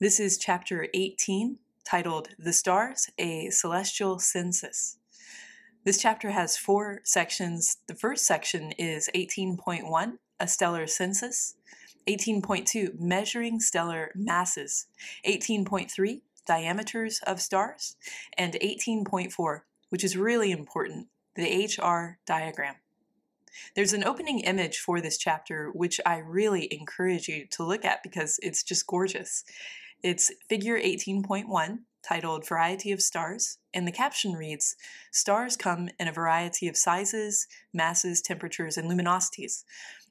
This is chapter 18, titled The Stars, a Celestial Census. This chapter has four sections. The first section is 18.1, a stellar census, 18.2, measuring stellar masses, 18.3, diameters of stars, and 18.4, which is really important, the HR diagram. There's an opening image for this chapter which I really encourage you to look at because it's just gorgeous. It's figure 18.1, titled Variety of Stars, and the caption reads Stars come in a variety of sizes, masses, temperatures, and luminosities.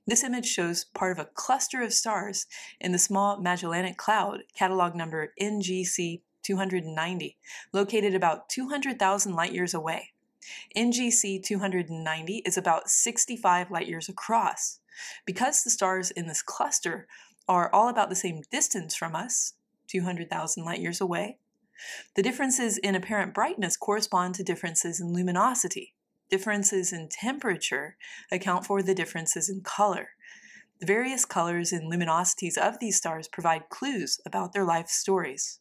This image shows part of a cluster of stars in the small Magellanic Cloud, catalog number NGC 290, located about 200,000 light years away. NGC 290 is about 65 light years across. Because the stars in this cluster are all about the same distance from us, 200,000 light years away, the differences in apparent brightness correspond to differences in luminosity. Differences in temperature account for the differences in color. The various colors and luminosities of these stars provide clues about their life stories.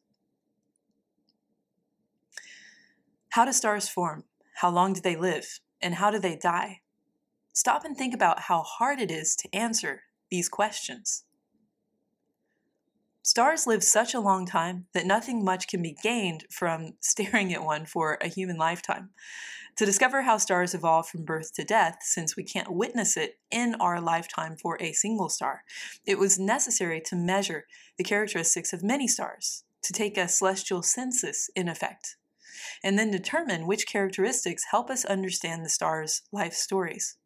How do stars form? How long do they live? And how do they die? Stop and think about how hard it is to answer these questions. Stars live such a long time that nothing much can be gained from staring at one for a human lifetime. To discover how stars evolve from birth to death, since we can't witness it in our lifetime for a single star, it was necessary to measure the characteristics of many stars, to take a celestial census in effect, and then determine which characteristics help us understand the star's life stories.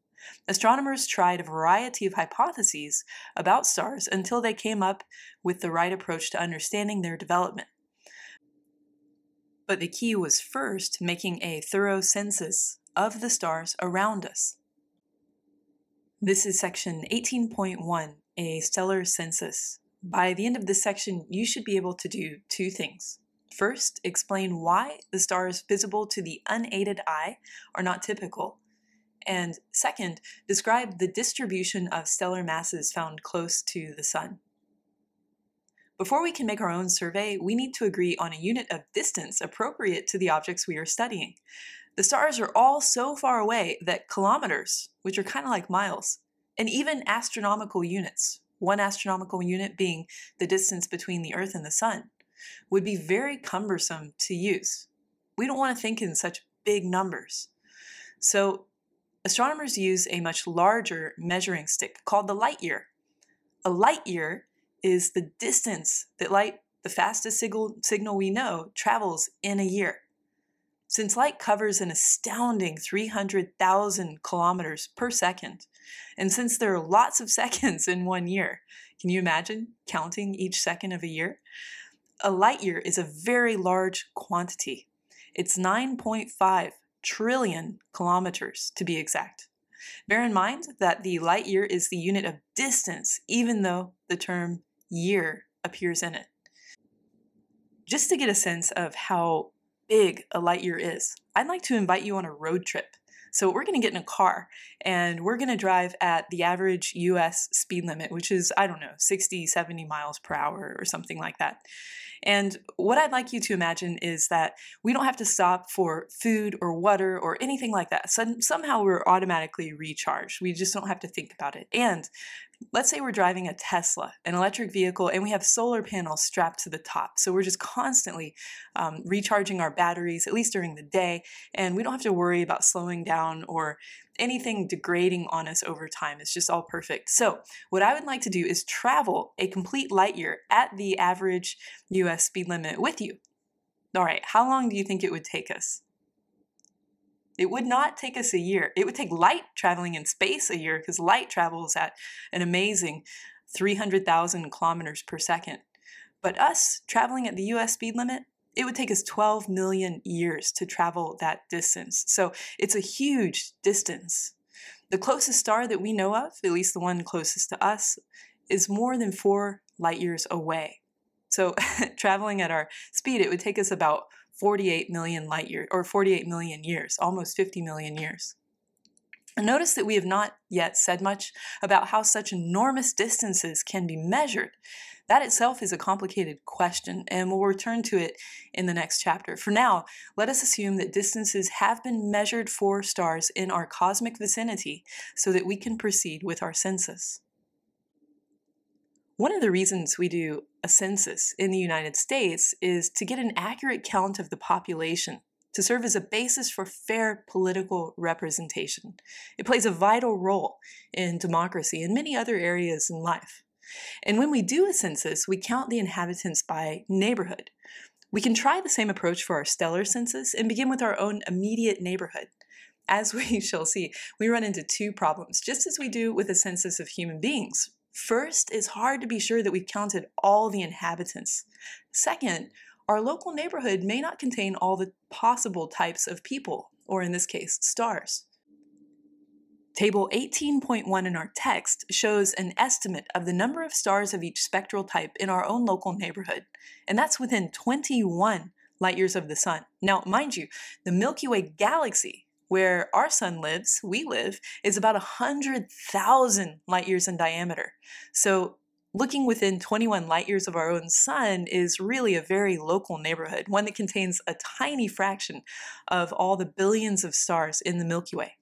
Astronomers tried a variety of hypotheses about stars until they came up with the right approach to understanding their development. But the key was first making a thorough census of the stars around us. This is section 18.1, a stellar census. By the end of this section, you should be able to do two things. First, explain why the stars visible to the unaided eye are not typical. And second, describe the distribution of stellar masses found close to the Sun. Before we can make our own survey, we need to agree on a unit of distance appropriate to the objects we are studying. The stars are all so far away that kilometers, which are kind of like miles, and even astronomical units, one astronomical unit being the distance between the Earth and the Sun, would be very cumbersome to use. We don't want to think in such big numbers. So, astronomers use a much larger measuring stick called the light year. A light year is the distance that light, the fastest signal, signal we know, travels in a year. Since light covers an astounding 300,000 kilometers per second, and since there are lots of seconds in one year, can you imagine counting each second of a year? A light year is a very large quantity. It's 9.5 trillion kilometers to be exact. Bear in mind that the light year is the unit of distance, even though the term year appears in it. Just to get a sense of how big a light year is, I'd like to invite you on a road trip. So, we're going to get in a car and we're going to drive at the average US speed limit, which is, I don't know, 60, 70 miles per hour or something like that. And what I'd like you to imagine is that we don't have to stop for food or water or anything like that. So somehow we're automatically recharged. We just don't have to think about it. And let's say we're driving a Tesla, an electric vehicle, and we have solar panels strapped to the top. So we're just constantly um, recharging our batteries, at least during the day, and we don't have to worry about slowing down or anything degrading on us over time. It's just all perfect. So, what I would like to do is travel a complete light year at the average US speed limit with you. All right, how long do you think it would take us? It would not take us a year. It would take light traveling in space a year because light travels at an amazing 300,000 kilometers per second. But us traveling at the US speed limit, it would take us 12 million years to travel that distance. So it's a huge distance. The closest star that we know of, at least the one closest to us, is more than four light years away. So traveling at our speed, it would take us about 48 million light years, or 48 million years, almost 50 million years. Notice that we have not yet said much about how such enormous distances can be measured. That itself is a complicated question, and we'll return to it in the next chapter. For now, let us assume that distances have been measured for stars in our cosmic vicinity so that we can proceed with our census. One of the reasons we do a census in the United States is to get an accurate count of the population to serve as a basis for fair political representation. It plays a vital role in democracy and many other areas in life. And when we do a census, we count the inhabitants by neighborhood. We can try the same approach for our stellar census and begin with our own immediate neighborhood. As we shall see, we run into two problems, just as we do with a census of human beings. First, it's hard to be sure that we've counted all the inhabitants. Second, our local neighborhood may not contain all the possible types of people, or in this case, stars. Table 18.1 in our text shows an estimate of the number of stars of each spectral type in our own local neighborhood, and that's within 21 light years of the sun. Now, mind you, the Milky Way galaxy where our sun lives, we live, is about 100,000 light years in diameter. So looking within 21 light years of our own sun is really a very local neighborhood, one that contains a tiny fraction of all the billions of stars in the Milky Way.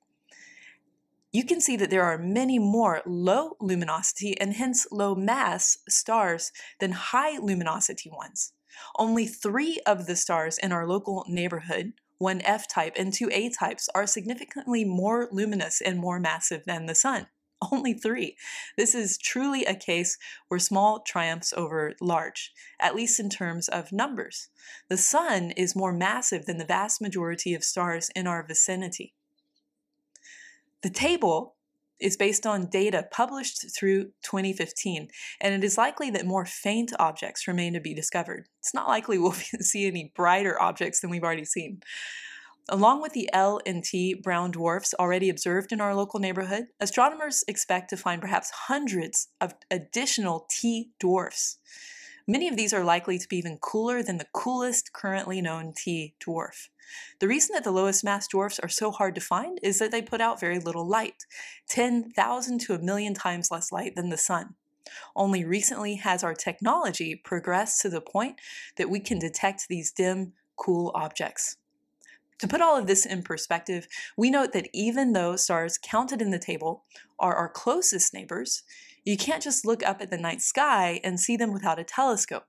You can see that there are many more low luminosity and hence low mass stars than high luminosity ones. Only three of the stars in our local neighborhood one F type and two A types are significantly more luminous and more massive than the Sun. Only three. This is truly a case where small triumphs over large, at least in terms of numbers. The Sun is more massive than the vast majority of stars in our vicinity. The table is based on data published through 2015, and it is likely that more faint objects remain to be discovered. It's not likely we'll see any brighter objects than we've already seen. Along with the L and T brown dwarfs already observed in our local neighborhood, astronomers expect to find perhaps hundreds of additional T dwarfs. Many of these are likely to be even cooler than the coolest currently known T dwarf. The reason that the lowest mass dwarfs are so hard to find is that they put out very little light 10,000 to a million times less light than the sun. Only recently has our technology progressed to the point that we can detect these dim, cool objects. To put all of this in perspective, we note that even though stars counted in the table are our closest neighbors, you can't just look up at the night sky and see them without a telescope.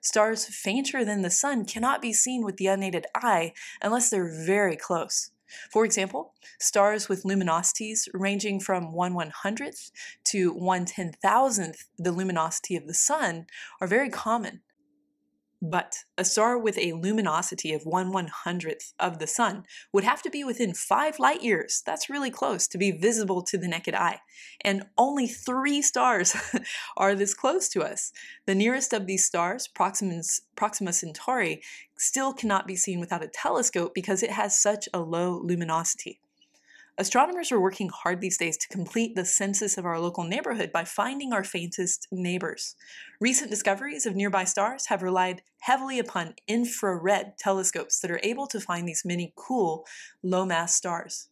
Stars fainter than the sun cannot be seen with the unaided eye unless they're very close. For example, stars with luminosities ranging from 1 100th to 1 10,000th the luminosity of the sun are very common, but a star with a luminosity of 1 100th of the sun would have to be within 5 light years, that's really close, to be visible to the naked eye. And only three stars are this close to us. The nearest of these stars, Proxima, Proxima Centauri, still cannot be seen without a telescope because it has such a low luminosity. Astronomers are working hard these days to complete the census of our local neighborhood by finding our faintest neighbors. Recent discoveries of nearby stars have relied heavily upon infrared telescopes that are able to find these many cool, low mass stars.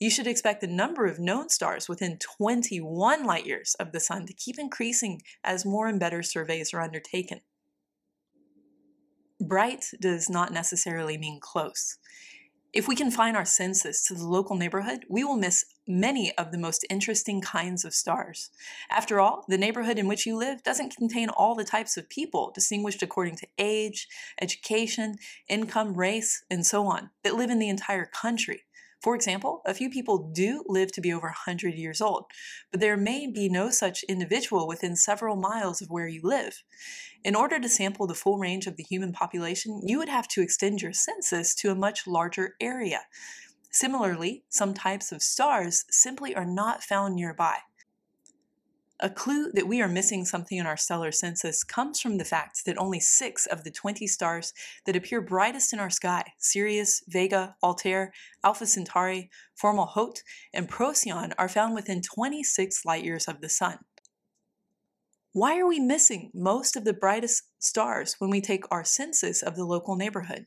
You should expect the number of known stars within 21 light years of the Sun to keep increasing as more and better surveys are undertaken. Bright does not necessarily mean close. If we confine our senses to the local neighborhood, we will miss many of the most interesting kinds of stars. After all, the neighborhood in which you live doesn't contain all the types of people distinguished according to age, education, income, race, and so on that live in the entire country. For example, a few people do live to be over 100 years old, but there may be no such individual within several miles of where you live. In order to sample the full range of the human population, you would have to extend your census to a much larger area. Similarly, some types of stars simply are not found nearby. A clue that we are missing something in our stellar census comes from the fact that only six of the 20 stars that appear brightest in our sky Sirius, Vega, Altair, Alpha Centauri, Fomalhaut, and Procyon are found within 26 light years of the Sun. Why are we missing most of the brightest stars when we take our census of the local neighborhood?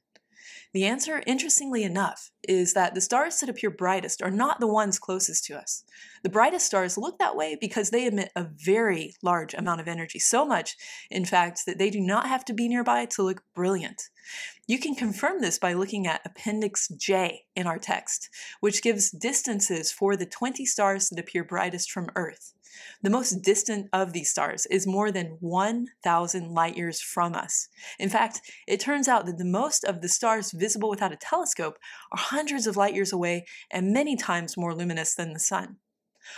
The answer, interestingly enough, is that the stars that appear brightest are not the ones closest to us. The brightest stars look that way because they emit a very large amount of energy, so much, in fact, that they do not have to be nearby to look brilliant. You can confirm this by looking at Appendix J in our text, which gives distances for the 20 stars that appear brightest from Earth. The most distant of these stars is more than 1,000 light years from us. In fact, it turns out that the most of the stars visible without a telescope are hundreds of light years away and many times more luminous than the Sun.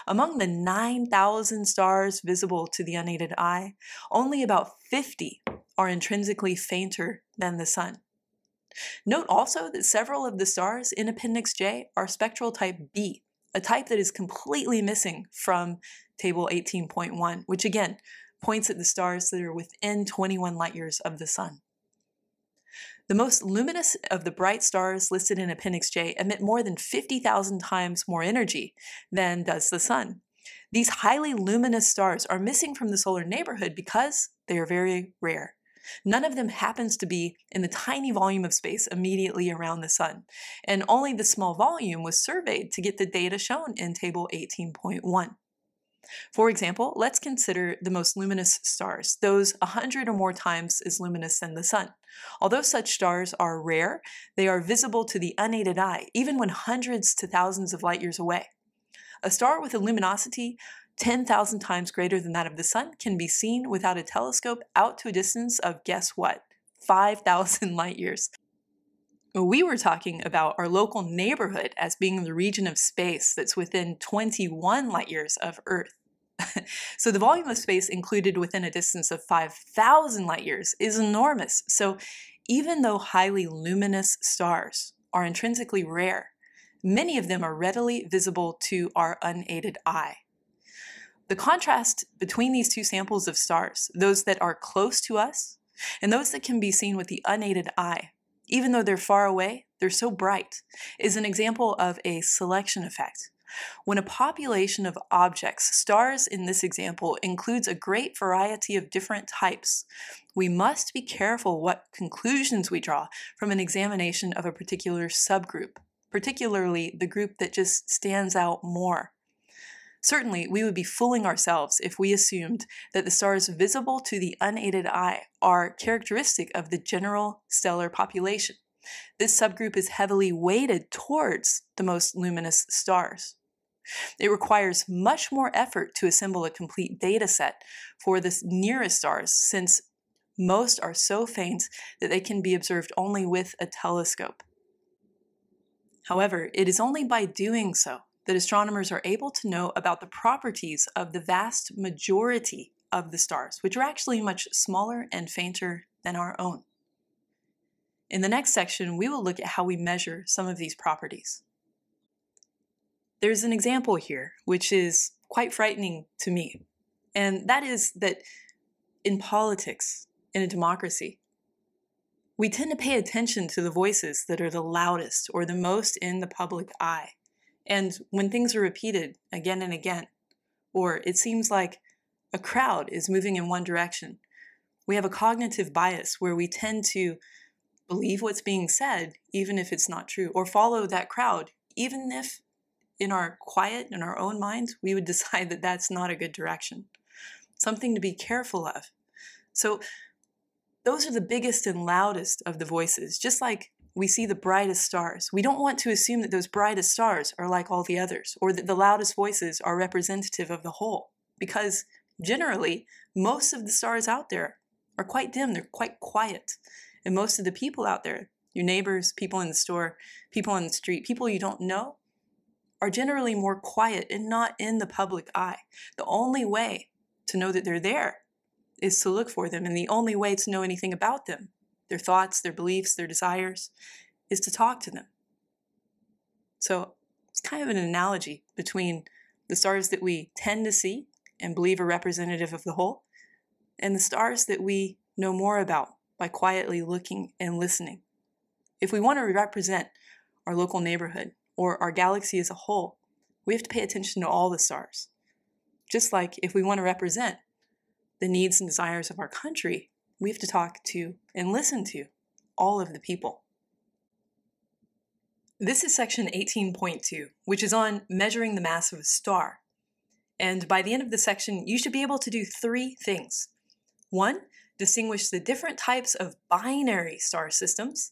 Among the 9,000 stars visible to the unaided eye, only about 50 are intrinsically fainter than the Sun. Note also that several of the stars in Appendix J are spectral type B, a type that is completely missing from table 18.1, which again points at the stars that are within 21 light years of the Sun. The most luminous of the bright stars listed in Appendix J emit more than 50,000 times more energy than does the Sun. These highly luminous stars are missing from the solar neighborhood because they are very rare. None of them happens to be in the tiny volume of space immediately around the Sun, and only the small volume was surveyed to get the data shown in Table 18.1. For example, let's consider the most luminous stars, those 100 or more times as luminous than the Sun. Although such stars are rare, they are visible to the unaided eye, even when hundreds to thousands of light years away. A star with a luminosity 10,000 times greater than that of the Sun can be seen without a telescope out to a distance of guess what? 5,000 light years. We were talking about our local neighborhood as being the region of space that's within 21 light years of Earth. so the volume of space included within a distance of 5,000 light years is enormous. So even though highly luminous stars are intrinsically rare, many of them are readily visible to our unaided eye. The contrast between these two samples of stars, those that are close to us and those that can be seen with the unaided eye, even though they're far away, they're so bright, is an example of a selection effect. When a population of objects, stars in this example, includes a great variety of different types, we must be careful what conclusions we draw from an examination of a particular subgroup, particularly the group that just stands out more. Certainly, we would be fooling ourselves if we assumed that the stars visible to the unaided eye are characteristic of the general stellar population. This subgroup is heavily weighted towards the most luminous stars. It requires much more effort to assemble a complete data set for the nearest stars, since most are so faint that they can be observed only with a telescope. However, it is only by doing so that astronomers are able to know about the properties of the vast majority of the stars, which are actually much smaller and fainter than our own. In the next section, we will look at how we measure some of these properties. There's an example here, which is quite frightening to me, and that is that in politics, in a democracy, we tend to pay attention to the voices that are the loudest or the most in the public eye. And when things are repeated again and again, or it seems like a crowd is moving in one direction, we have a cognitive bias where we tend to believe what's being said, even if it's not true, or follow that crowd, even if in our quiet, in our own minds, we would decide that that's not a good direction. Something to be careful of. So, those are the biggest and loudest of the voices, just like we see the brightest stars. We don't want to assume that those brightest stars are like all the others, or that the loudest voices are representative of the whole, because generally, most of the stars out there are quite dim, they're quite quiet. And most of the people out there, your neighbors, people in the store, people on the street, people you don't know, are generally more quiet and not in the public eye. The only way to know that they're there is to look for them, and the only way to know anything about them, their thoughts, their beliefs, their desires, is to talk to them. So it's kind of an analogy between the stars that we tend to see and believe are representative of the whole, and the stars that we know more about by quietly looking and listening. If we want to represent our local neighborhood, or our galaxy as a whole, we have to pay attention to all the stars. Just like if we want to represent the needs and desires of our country, we have to talk to and listen to all of the people. This is section 18.2, which is on measuring the mass of a star. And by the end of the section, you should be able to do three things. One, distinguish the different types of binary star systems.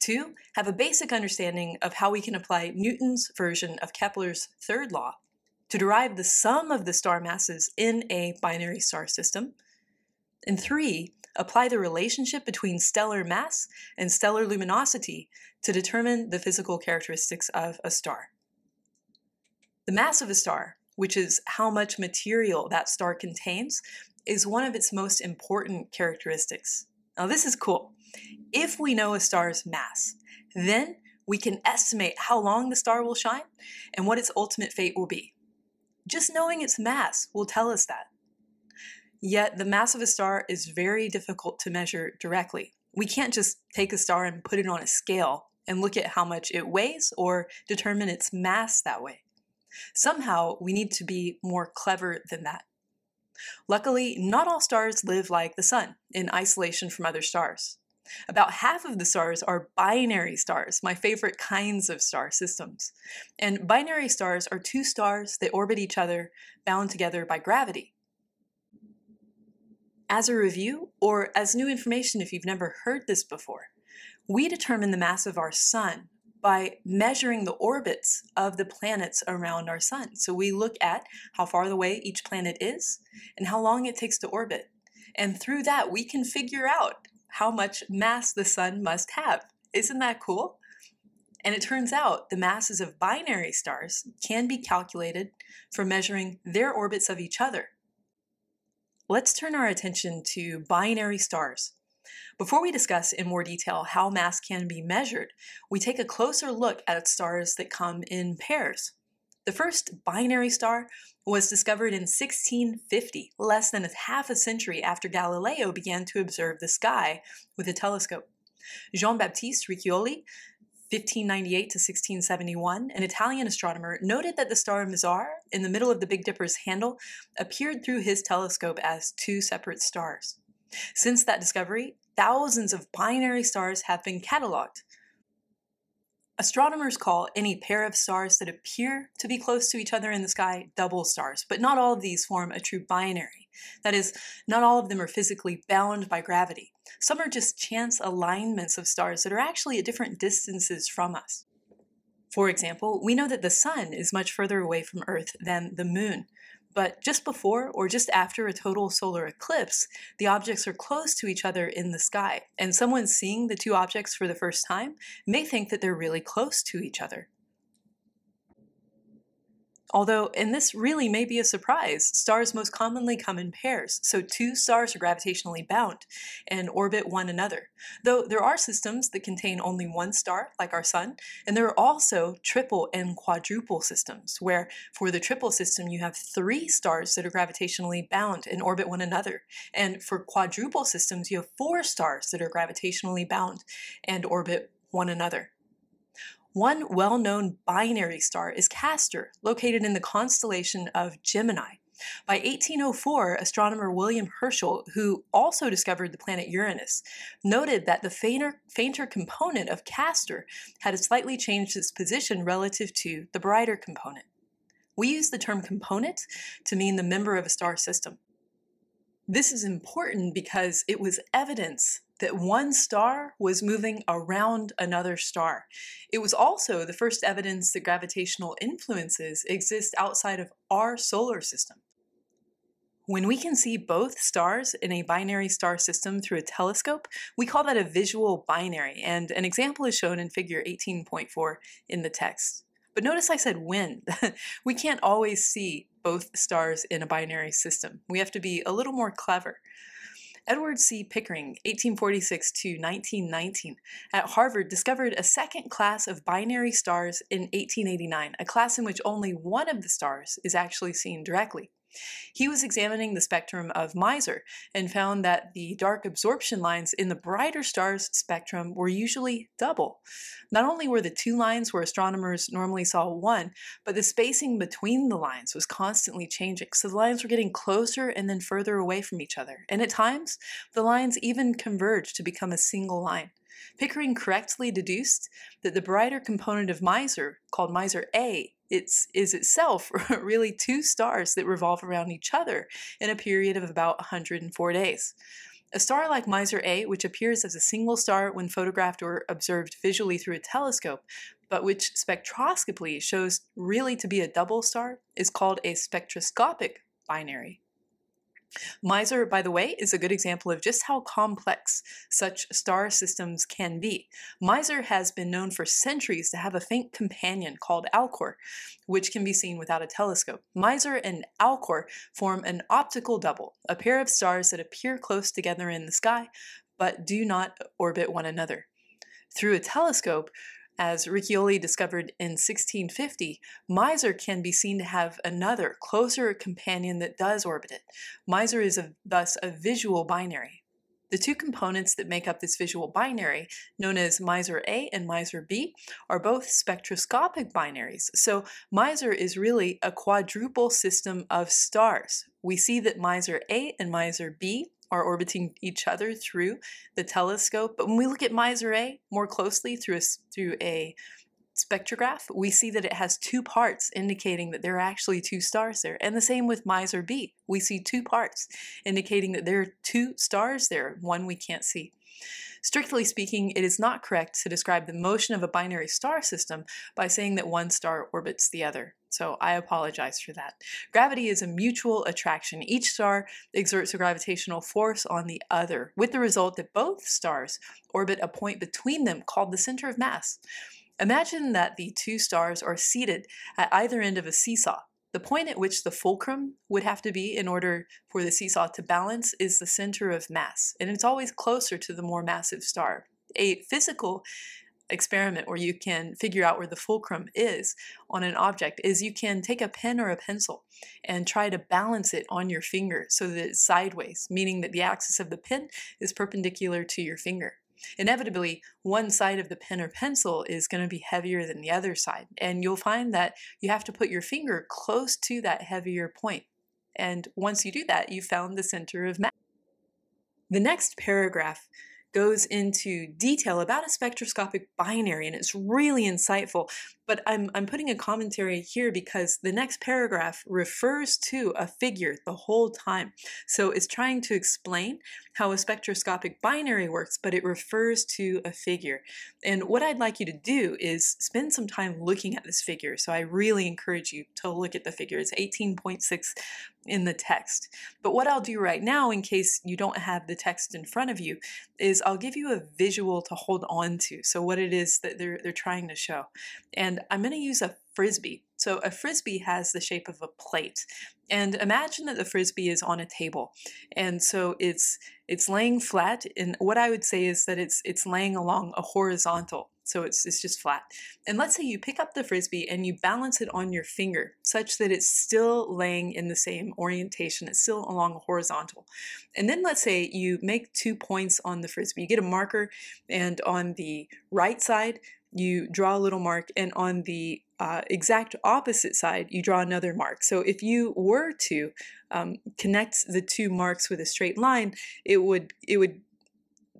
Two, have a basic understanding of how we can apply Newton's version of Kepler's third law to derive the sum of the star masses in a binary star system. And three, apply the relationship between stellar mass and stellar luminosity to determine the physical characteristics of a star. The mass of a star, which is how much material that star contains, is one of its most important characteristics. Now, this is cool. If we know a star's mass, then we can estimate how long the star will shine and what its ultimate fate will be. Just knowing its mass will tell us that. Yet the mass of a star is very difficult to measure directly. We can't just take a star and put it on a scale and look at how much it weighs or determine its mass that way. Somehow, we need to be more clever than that. Luckily, not all stars live like the Sun, in isolation from other stars. About half of the stars are binary stars, my favorite kinds of star systems. And binary stars are two stars that orbit each other, bound together by gravity. As a review, or as new information if you've never heard this before, we determine the mass of our sun by measuring the orbits of the planets around our sun. So we look at how far away each planet is and how long it takes to orbit. And through that, we can figure out how much mass the sun must have. Isn't that cool? And it turns out the masses of binary stars can be calculated from measuring their orbits of each other. Let's turn our attention to binary stars. Before we discuss in more detail how mass can be measured, we take a closer look at stars that come in pairs. The first binary star was discovered in 1650, less than half a century after Galileo began to observe the sky with a telescope. Jean Baptiste Riccioli 1598 to 1671, an Italian astronomer noted that the star Mizar, in the middle of the Big Dipper's handle, appeared through his telescope as two separate stars. Since that discovery, thousands of binary stars have been cataloged. Astronomers call any pair of stars that appear to be close to each other in the sky double stars, but not all of these form a true binary. That is, not all of them are physically bound by gravity. Some are just chance alignments of stars that are actually at different distances from us. For example, we know that the Sun is much further away from Earth than the Moon, but just before or just after a total solar eclipse, the objects are close to each other in the sky, and someone seeing the two objects for the first time may think that they're really close to each other. Although, and this really may be a surprise, stars most commonly come in pairs, so two stars are gravitationally bound and orbit one another. Though there are systems that contain only one star, like our Sun, and there are also triple and quadruple systems, where for the triple system you have three stars that are gravitationally bound and orbit one another. And for quadruple systems, you have four stars that are gravitationally bound and orbit one another. One well known binary star is Castor, located in the constellation of Gemini. By 1804, astronomer William Herschel, who also discovered the planet Uranus, noted that the fainter, fainter component of Castor had slightly changed its position relative to the brighter component. We use the term component to mean the member of a star system. This is important because it was evidence that one star was moving around another star. It was also the first evidence that gravitational influences exist outside of our solar system. When we can see both stars in a binary star system through a telescope, we call that a visual binary, and an example is shown in figure 18.4 in the text. But notice I said when. we can't always see both stars in a binary system. We have to be a little more clever. Edward C. Pickering, 1846 to 1919, at Harvard discovered a second class of binary stars in 1889, a class in which only one of the stars is actually seen directly. He was examining the spectrum of Mizar and found that the dark absorption lines in the brighter stars spectrum were usually double. Not only were the two lines where astronomers normally saw one, but the spacing between the lines was constantly changing. So the lines were getting closer and then further away from each other. And at times, the lines even converged to become a single line. Pickering correctly deduced that the brighter component of Mizar, called Mizar A, it's, is itself really two stars that revolve around each other in a period of about 104 days. A star like Mizar A, which appears as a single star when photographed or observed visually through a telescope, but which spectroscopically shows really to be a double star, is called a spectroscopic binary. Mizar, by the way, is a good example of just how complex such star systems can be. Mizar has been known for centuries to have a faint companion called Alcor, which can be seen without a telescope. Mizar and Alcor form an optical double, a pair of stars that appear close together in the sky, but do not orbit one another. Through a telescope, as Riccioli discovered in 1650, Mizar can be seen to have another, closer companion that does orbit it. Mizar is a, thus a visual binary. The two components that make up this visual binary, known as Mizar A and Mizar B, are both spectroscopic binaries. So Mizar is really a quadruple system of stars. We see that Mizar A and Mizar B are orbiting each other through the telescope. But when we look at Mizar A more closely through a, through a spectrograph, we see that it has two parts indicating that there are actually two stars there. And the same with Mizar B. We see two parts indicating that there are two stars there, one we can't see. Strictly speaking, it is not correct to describe the motion of a binary star system by saying that one star orbits the other. So I apologize for that. Gravity is a mutual attraction. Each star exerts a gravitational force on the other, with the result that both stars orbit a point between them called the center of mass. Imagine that the two stars are seated at either end of a seesaw. The point at which the fulcrum would have to be in order for the seesaw to balance is the center of mass, and it's always closer to the more massive star. A physical experiment where you can figure out where the fulcrum is on an object is you can take a pen or a pencil and try to balance it on your finger so that it's sideways, meaning that the axis of the pen is perpendicular to your finger. Inevitably, one side of the pen or pencil is going to be heavier than the other side, and you'll find that you have to put your finger close to that heavier point. And once you do that, you found the center of mass. The next paragraph goes into detail about a spectroscopic binary, and it's really insightful. But I'm, I'm putting a commentary here because the next paragraph refers to a figure the whole time. So it's trying to explain how a spectroscopic binary works, but it refers to a figure. And what I'd like you to do is spend some time looking at this figure. So I really encourage you to look at the figure. It's 18.6 in the text. But what I'll do right now, in case you don't have the text in front of you, is I'll give you a visual to hold on to. So what it is that they're, they're trying to show. And I'm going to use a frisbee. So a frisbee has the shape of a plate. And imagine that the frisbee is on a table. And so it's it's laying flat and what I would say is that it's it's laying along a horizontal. So it's, it's just flat. And let's say you pick up the frisbee and you balance it on your finger such that it's still laying in the same orientation. It's still along a horizontal. And then let's say you make two points on the frisbee. You get a marker and on the right side, you draw a little mark and on the uh, exact opposite side, you draw another mark. So if you were to um, connect the two marks with a straight line, it would, it would,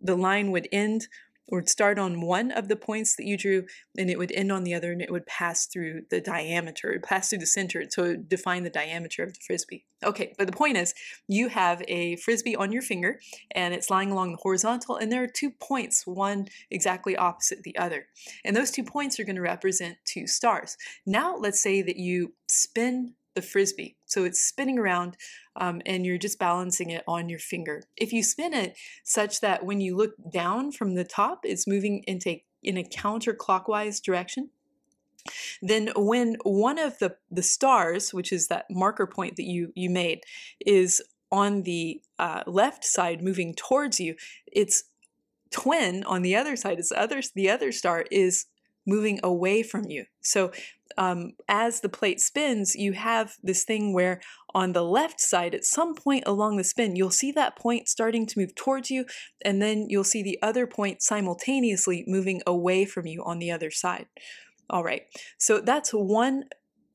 the line would end or start on one of the points that you drew and it would end on the other and it would pass through the diameter, it pass through the center, so it would define the diameter of the frisbee. Okay, but the point is you have a frisbee on your finger and it's lying along the horizontal and there are two points, one exactly opposite the other. And those two points are going to represent two stars. Now let's say that you spin the frisbee. So it's spinning around um, and you're just balancing it on your finger. If you spin it such that when you look down from the top, it's moving into in a counterclockwise direction, then when one of the, the stars, which is that marker point that you, you made, is on the uh, left side moving towards you, its twin on the other side, is other, the other star is moving away from you. So um, as the plate spins, you have this thing where on the left side, at some point along the spin, you'll see that point starting to move towards you, and then you'll see the other point simultaneously moving away from you on the other side. All right, so that's one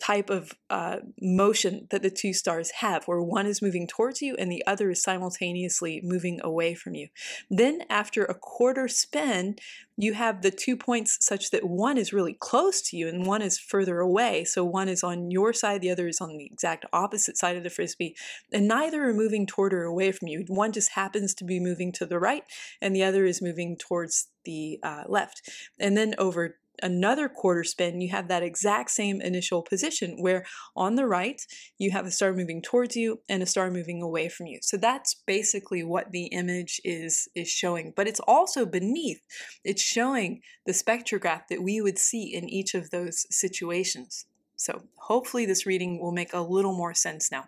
type of uh, motion that the two stars have, where one is moving towards you and the other is simultaneously moving away from you. Then, after a quarter spin, you have the two points such that one is really close to you and one is further away. So, one is on your side, the other is on the exact opposite side of the frisbee, and neither are moving toward or away from you. One just happens to be moving to the right, and the other is moving towards the uh, left. And then over another quarter spin, you have that exact same initial position where on the right, you have a star moving towards you and a star moving away from you. So that's basically what the image is, is showing. But it's also beneath, it's showing the spectrograph that we would see in each of those situations. So hopefully this reading will make a little more sense now.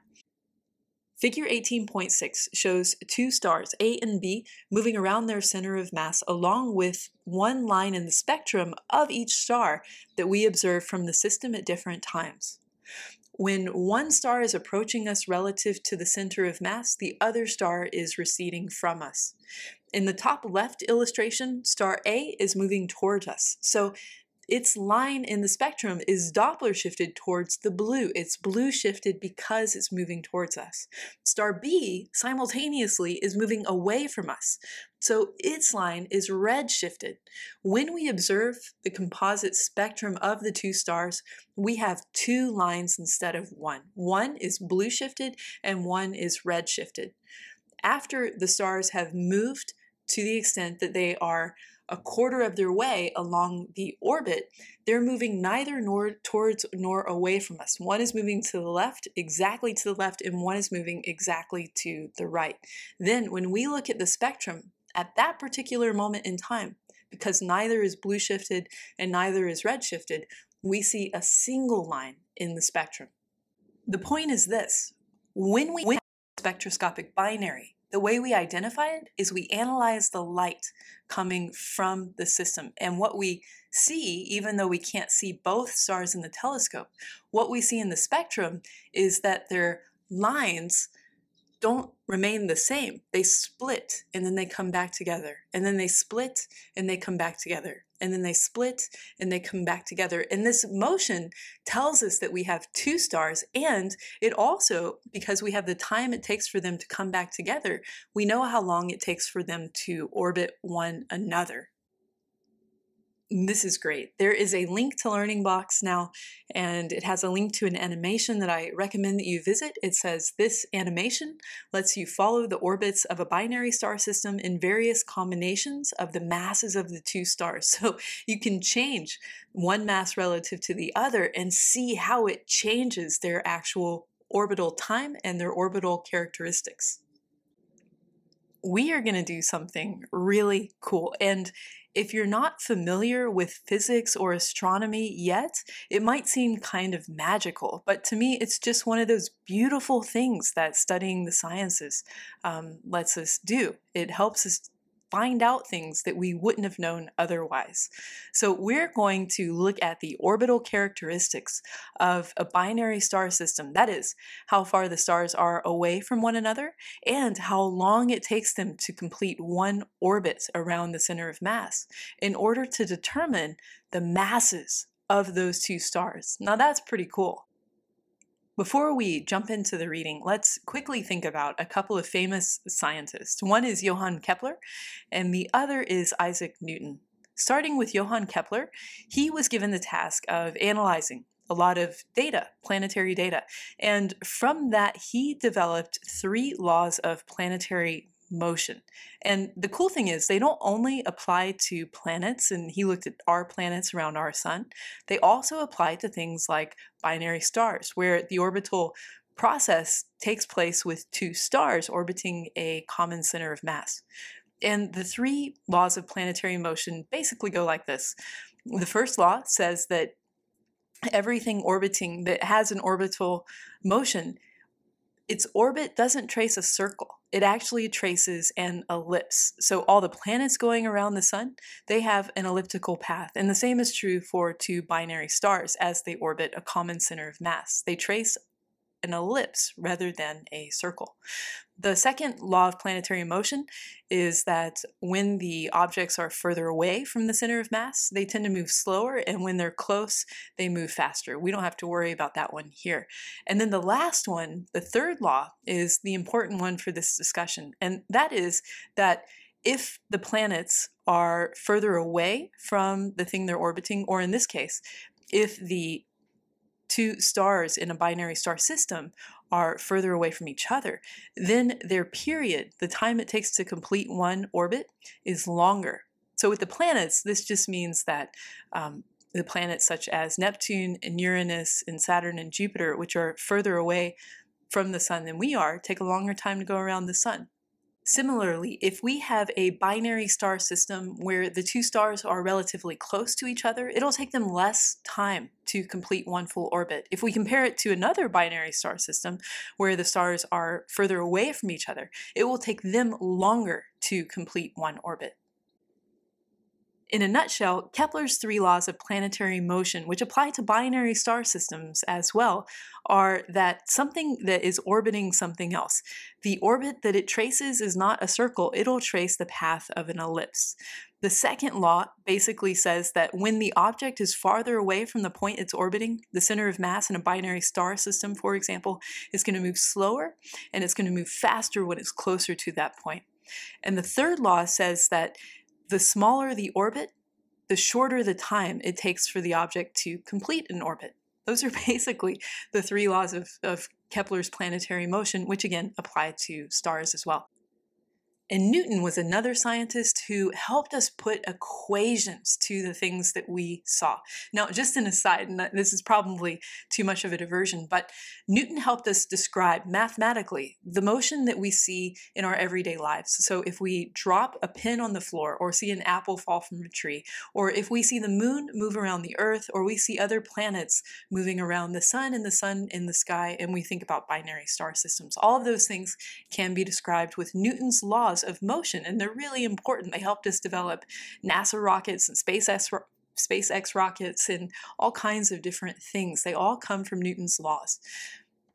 Figure 18.6 shows two stars, A and B, moving around their center of mass along with one line in the spectrum of each star that we observe from the system at different times. When one star is approaching us relative to the center of mass, the other star is receding from us. In the top left illustration, star A is moving towards us. So its line in the spectrum is Doppler shifted towards the blue. It's blue shifted because it's moving towards us. Star B simultaneously is moving away from us. So its line is red shifted. When we observe the composite spectrum of the two stars, we have two lines instead of one. One is blue shifted and one is red shifted. After the stars have moved to the extent that they are a quarter of their way along the orbit, they're moving neither nor towards nor away from us. One is moving to the left, exactly to the left, and one is moving exactly to the right. Then, when we look at the spectrum at that particular moment in time, because neither is blue shifted and neither is red shifted, we see a single line in the spectrum. The point is this when we have spectroscopic binary, the way we identify it is we analyze the light coming from the system. And what we see, even though we can't see both stars in the telescope, what we see in the spectrum is that their lines don't remain the same. They split and then they come back together. And then they split and they come back together. And then they split and they come back together. And this motion tells us that we have two stars. And it also, because we have the time it takes for them to come back together, we know how long it takes for them to orbit one another this is great. There is a link to Learning Box now, and it has a link to an animation that I recommend that you visit. It says this animation lets you follow the orbits of a binary star system in various combinations of the masses of the two stars. So you can change one mass relative to the other and see how it changes their actual orbital time and their orbital characteristics we are going to do something really cool. And if you're not familiar with physics or astronomy yet, it might seem kind of magical, but to me, it's just one of those beautiful things that studying the sciences um, lets us do. It helps us find out things that we wouldn't have known otherwise. So, we're going to look at the orbital characteristics of a binary star system that is, how far the stars are away from one another and how long it takes them to complete one orbit around the center of mass in order to determine the masses of those two stars. Now, that's pretty cool. Before we jump into the reading, let's quickly think about a couple of famous scientists. One is Johann Kepler, and the other is Isaac Newton. Starting with Johann Kepler, he was given the task of analyzing a lot of data, planetary data. And from that, he developed three laws of planetary motion. And the cool thing is, they don't only apply to planets, and he looked at our planets around our sun, they also apply to things like binary stars, where the orbital process takes place with two stars orbiting a common center of mass. And the three laws of planetary motion basically go like this. The first law says that everything orbiting that has an orbital motion, its orbit doesn't trace a circle it actually traces an ellipse. So all the planets going around the sun, they have an elliptical path. And the same is true for two binary stars as they orbit a common center of mass. They trace an ellipse rather than a circle. The second law of planetary motion is that when the objects are further away from the center of mass, they tend to move slower, and when they're close, they move faster. We don't have to worry about that one here. And then the last one, the third law, is the important one for this discussion, and that is that if the planets are further away from the thing they're orbiting, or in this case, if the two stars in a binary star system are further away from each other, then their period, the time it takes to complete one orbit, is longer. So with the planets, this just means that um, the planets such as Neptune and Uranus and Saturn and Jupiter, which are further away from the sun than we are, take a longer time to go around the sun. Similarly, if we have a binary star system where the two stars are relatively close to each other, it'll take them less time to complete one full orbit. If we compare it to another binary star system where the stars are further away from each other, it will take them longer to complete one orbit. In a nutshell, Kepler's three laws of planetary motion, which apply to binary star systems as well, are that something that is orbiting something else. The orbit that it traces is not a circle, it'll trace the path of an ellipse. The second law basically says that when the object is farther away from the point it's orbiting, the center of mass in a binary star system, for example, is going to move slower and it's going to move faster when it's closer to that point. And the third law says that the smaller the orbit, the shorter the time it takes for the object to complete an orbit. Those are basically the three laws of, of Kepler's planetary motion, which again apply to stars as well. And Newton was another scientist who helped us put equations to the things that we saw. Now, just an aside, and this is probably too much of a diversion, but Newton helped us describe mathematically the motion that we see in our everyday lives. So if we drop a pin on the floor, or see an apple fall from a tree, or if we see the moon move around the earth, or we see other planets moving around the sun and the sun in the sky, and we think about binary star systems, all of those things can be described with Newton's laws of motion, and they're really important. They helped us develop NASA rockets and SpaceX, SpaceX rockets and all kinds of different things. They all come from Newton's laws.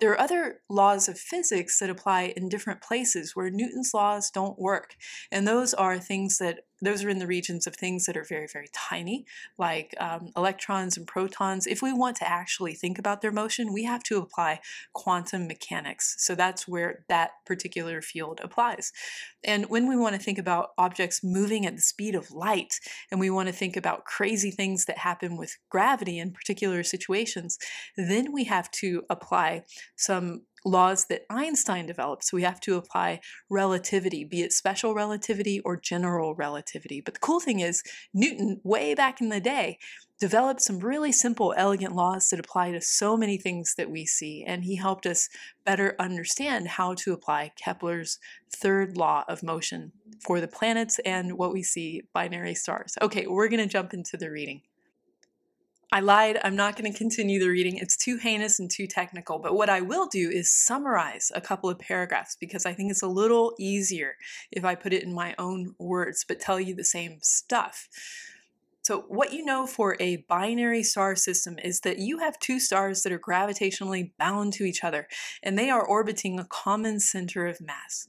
There are other laws of physics that apply in different places where Newton's laws don't work. And those are things that those are in the regions of things that are very, very tiny, like um, electrons and protons. If we want to actually think about their motion, we have to apply quantum mechanics. So that's where that particular field applies. And when we want to think about objects moving at the speed of light, and we want to think about crazy things that happen with gravity in particular situations, then we have to apply some laws that Einstein developed. So we have to apply relativity, be it special relativity or general relativity. But the cool thing is, Newton, way back in the day, developed some really simple, elegant laws that apply to so many things that we see. And he helped us better understand how to apply Kepler's third law of motion for the planets and what we see binary stars. Okay, we're going to jump into the reading. I lied. I'm not going to continue the reading. It's too heinous and too technical. But what I will do is summarize a couple of paragraphs because I think it's a little easier if I put it in my own words, but tell you the same stuff. So, what you know for a binary star system is that you have two stars that are gravitationally bound to each other, and they are orbiting a common center of mass.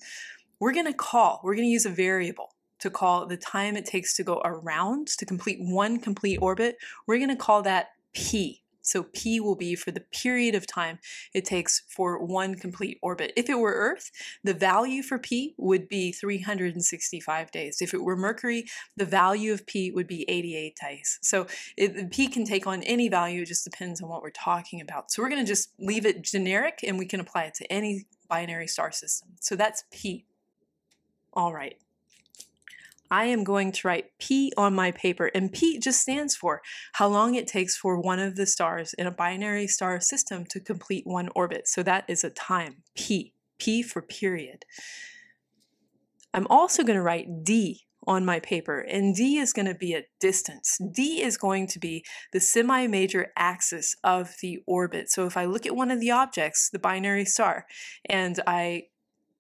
We're going to call, we're going to use a variable to call the time it takes to go around to complete one complete orbit, we're going to call that p. So p will be for the period of time it takes for one complete orbit. If it were Earth, the value for p would be 365 days. If it were Mercury, the value of p would be 88 days. So it, p can take on any value, it just depends on what we're talking about. So we're going to just leave it generic and we can apply it to any binary star system. So that's p. All right. I am going to write P on my paper. And P just stands for how long it takes for one of the stars in a binary star system to complete one orbit. So that is a time, P. P for period. I'm also going to write D on my paper, and D is going to be a distance. D is going to be the semi major axis of the orbit. So if I look at one of the objects, the binary star, and I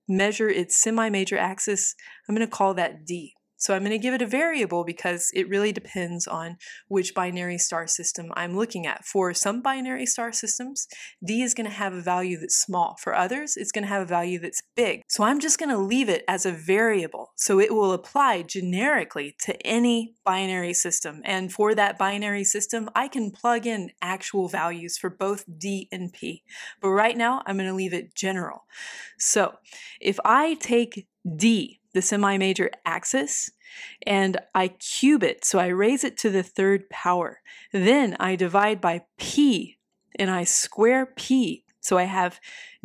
measure its semi major axis, I'm going to call that D. So I'm going to give it a variable because it really depends on which binary star system I'm looking at. For some binary star systems, D is going to have a value that's small. For others, it's going to have a value that's big. So I'm just going to leave it as a variable. So it will apply generically to any binary system. And for that binary system, I can plug in actual values for both D and P. But right now, I'm going to leave it general. So if I take D, the semi-major axis and I cube it. So I raise it to the third power. Then I divide by p and I square p. So I have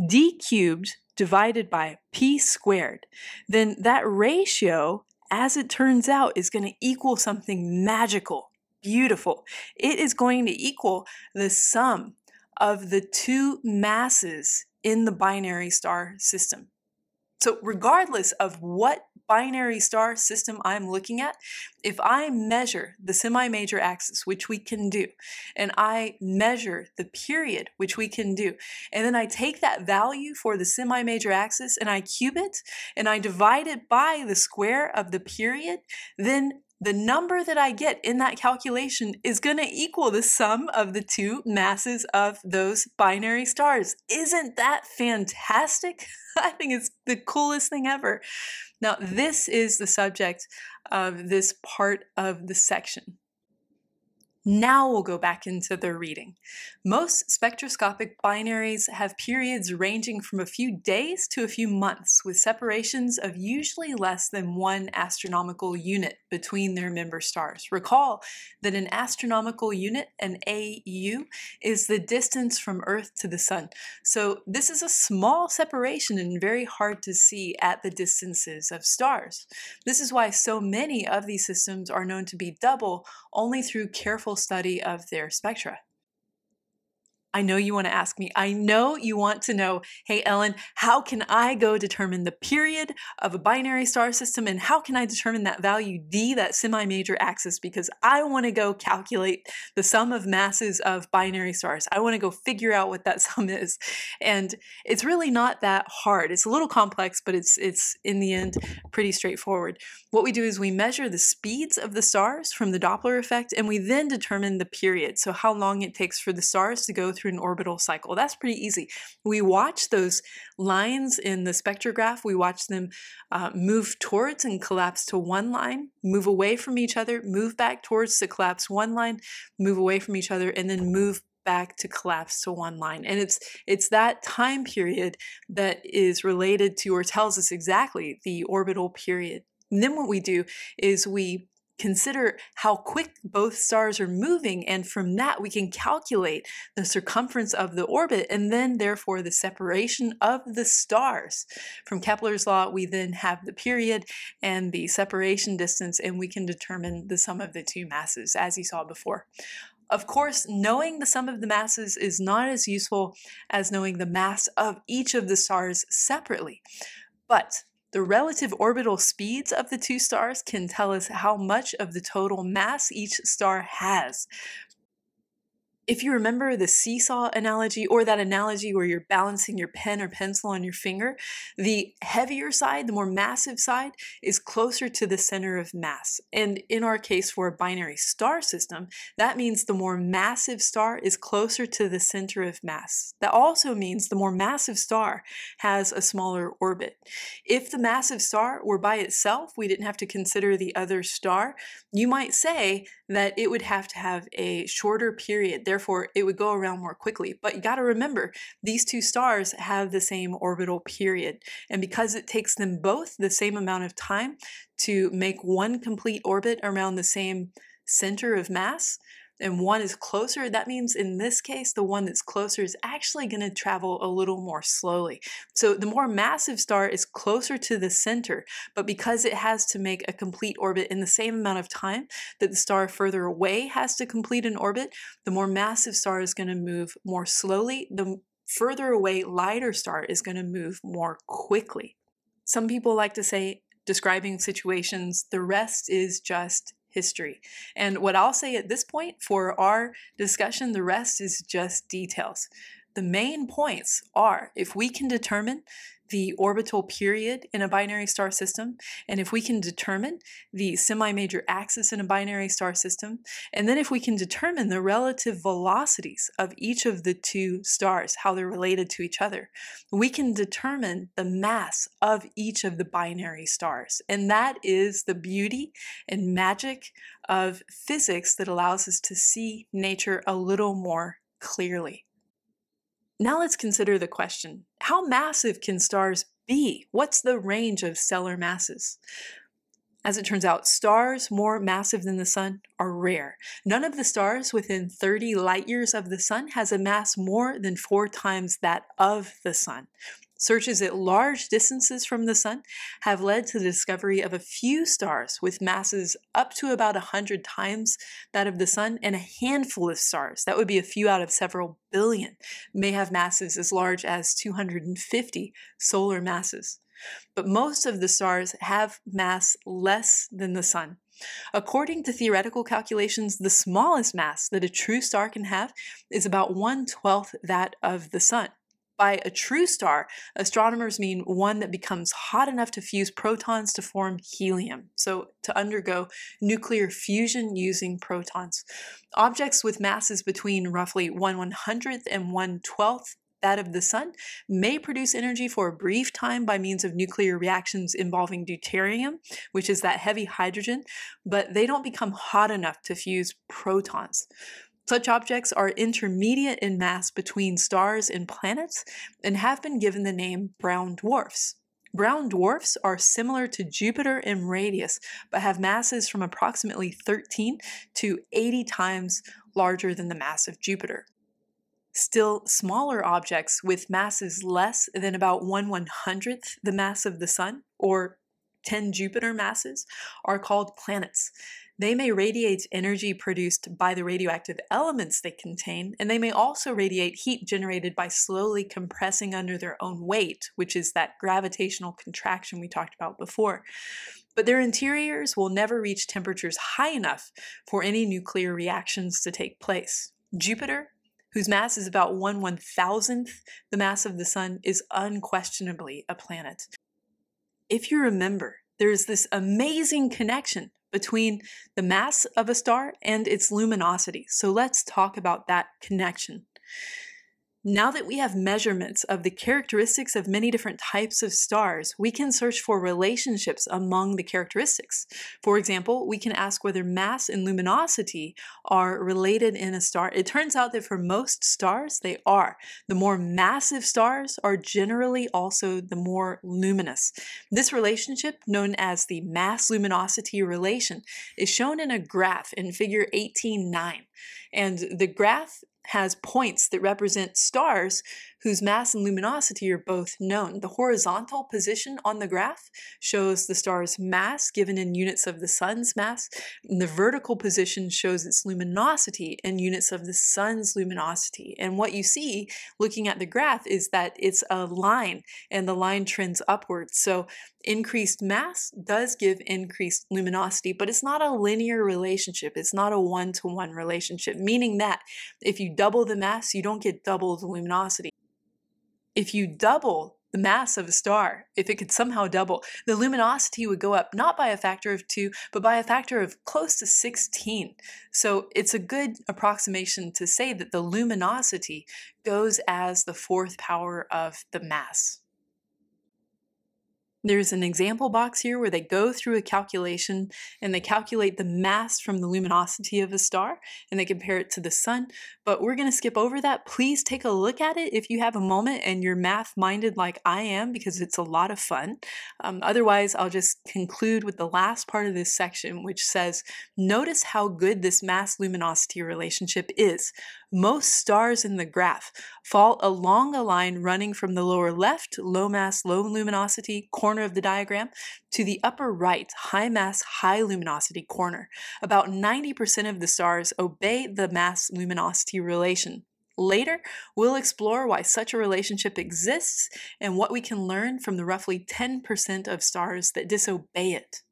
d cubed divided by p squared. Then that ratio, as it turns out, is going to equal something magical, beautiful. It is going to equal the sum of the two masses in the binary star system. So, regardless of what binary star system I'm looking at, if I measure the semi major axis, which we can do, and I measure the period, which we can do, and then I take that value for the semi major axis and I cube it and I divide it by the square of the period, then the number that I get in that calculation is going to equal the sum of the two masses of those binary stars. Isn't that fantastic? I think it's the coolest thing ever. Now, this is the subject of this part of the section. Now we'll go back into the reading. Most spectroscopic binaries have periods ranging from a few days to a few months, with separations of usually less than one astronomical unit between their member stars. Recall that an astronomical unit, an AU, is the distance from Earth to the Sun. So this is a small separation and very hard to see at the distances of stars. This is why so many of these systems are known to be double only through careful study of their spectra. I know you want to ask me. I know you want to know, hey, Ellen, how can I go determine the period of a binary star system and how can I determine that value D, that semi major axis? Because I want to go calculate the sum of masses of binary stars. I want to go figure out what that sum is. And it's really not that hard. It's a little complex, but it's, it's in the end pretty straightforward. What we do is we measure the speeds of the stars from the Doppler effect and we then determine the period. So, how long it takes for the stars to go through through an orbital cycle. That's pretty easy. We watch those lines in the spectrograph, we watch them uh, move towards and collapse to one line, move away from each other, move back towards to collapse one line, move away from each other, and then move back to collapse to one line and it's it's that time period that is related to or tells us exactly the orbital period and then what we do is we consider how quick both stars are moving and from that we can calculate the circumference of the orbit and then therefore the separation of the stars from kepler's law we then have the period and the separation distance and we can determine the sum of the two masses as you saw before of course, knowing the sum of the masses is not as useful as knowing the mass of each of the stars separately. But the relative orbital speeds of the two stars can tell us how much of the total mass each star has if you remember the seesaw analogy or that analogy where you're balancing your pen or pencil on your finger, the heavier side, the more massive side, is closer to the center of mass. And in our case, for a binary star system, that means the more massive star is closer to the center of mass. That also means the more massive star has a smaller orbit. If the massive star were by itself, we didn't have to consider the other star, you might say that it would have to have a shorter period therefore it would go around more quickly. But you got to remember, these two stars have the same orbital period. And because it takes them both the same amount of time to make one complete orbit around the same center of mass, and one is closer, that means in this case, the one that's closer is actually going to travel a little more slowly. So the more massive star is closer to the center, but because it has to make a complete orbit in the same amount of time that the star further away has to complete an orbit, the more massive star is going to move more slowly. The further away lighter star is going to move more quickly. Some people like to say, describing situations, the rest is just history. And what I'll say at this point for our discussion, the rest is just details. the main points are if we can determine the orbital period in a binary star system, and if we can determine the semi-major axis in a binary star system, and then if we can determine the relative velocities of each of the two stars, how they're related to each other, we can determine the mass of each of the binary stars. And that is the beauty and magic of physics that allows us to see nature a little more clearly. Now let's consider the question how massive can stars be? What's the range of stellar masses? As it turns out, stars more massive than the sun are rare. None of the stars within 30 light years of the sun has a mass more than four times that of the sun. Searches at large distances from the sun have led to the discovery of a few stars with masses up to about 100 times that of the sun, and a handful of stars, that would be a few out of several billion, may have masses as large as 250 solar masses. But most of the stars have mass less than the sun. According to theoretical calculations, the smallest mass that a true star can have is about one twelfth that of the sun. By a true star, astronomers mean one that becomes hot enough to fuse protons to form helium, so to undergo nuclear fusion using protons. Objects with masses between roughly 1 100th and 1 12th that of the sun may produce energy for a brief time by means of nuclear reactions involving deuterium, which is that heavy hydrogen, but they don't become hot enough to fuse protons. Such objects are intermediate in mass between stars and planets and have been given the name brown dwarfs. Brown dwarfs are similar to Jupiter in radius, but have masses from approximately 13 to 80 times larger than the mass of Jupiter. Still smaller objects with masses less than about 1 100th the mass of the Sun, or 10 Jupiter masses, are called planets. They may radiate energy produced by the radioactive elements they contain, and they may also radiate heat generated by slowly compressing under their own weight, which is that gravitational contraction we talked about before. But their interiors will never reach temperatures high enough for any nuclear reactions to take place. Jupiter, whose mass is about 1 one thousandth the mass of the Sun, is unquestionably a planet. If you remember, there is this amazing connection between the mass of a star and its luminosity. So let's talk about that connection. Now that we have measurements of the characteristics of many different types of stars, we can search for relationships among the characteristics. For example, we can ask whether mass and luminosity are related in a star. It turns out that for most stars, they are. The more massive stars are generally also the more luminous. This relationship, known as the mass luminosity relation, is shown in a graph in figure 18.9. And the graph has points that represent stars whose mass and luminosity are both known. The horizontal position on the graph shows the star's mass given in units of the sun's mass, and the vertical position shows its luminosity in units of the sun's luminosity. And what you see looking at the graph is that it's a line and the line trends upwards. So increased mass does give increased luminosity, but it's not a linear relationship. It's not a one to one relationship, meaning that if you double the mass, you don't get double the luminosity if you double the mass of a star, if it could somehow double, the luminosity would go up not by a factor of two, but by a factor of close to 16. So it's a good approximation to say that the luminosity goes as the fourth power of the mass. There's an example box here where they go through a calculation and they calculate the mass from the luminosity of a star and they compare it to the sun. But we're going to skip over that. Please take a look at it if you have a moment and you're math minded like I am because it's a lot of fun. Um, otherwise, I'll just conclude with the last part of this section, which says Notice how good this mass luminosity relationship is. Most stars in the graph fall along a line running from the lower left, low mass, low luminosity corner of the diagram to the upper right, high mass, high luminosity corner. About 90% of the stars obey the mass luminosity relation. Later, we'll explore why such a relationship exists and what we can learn from the roughly 10% of stars that disobey it.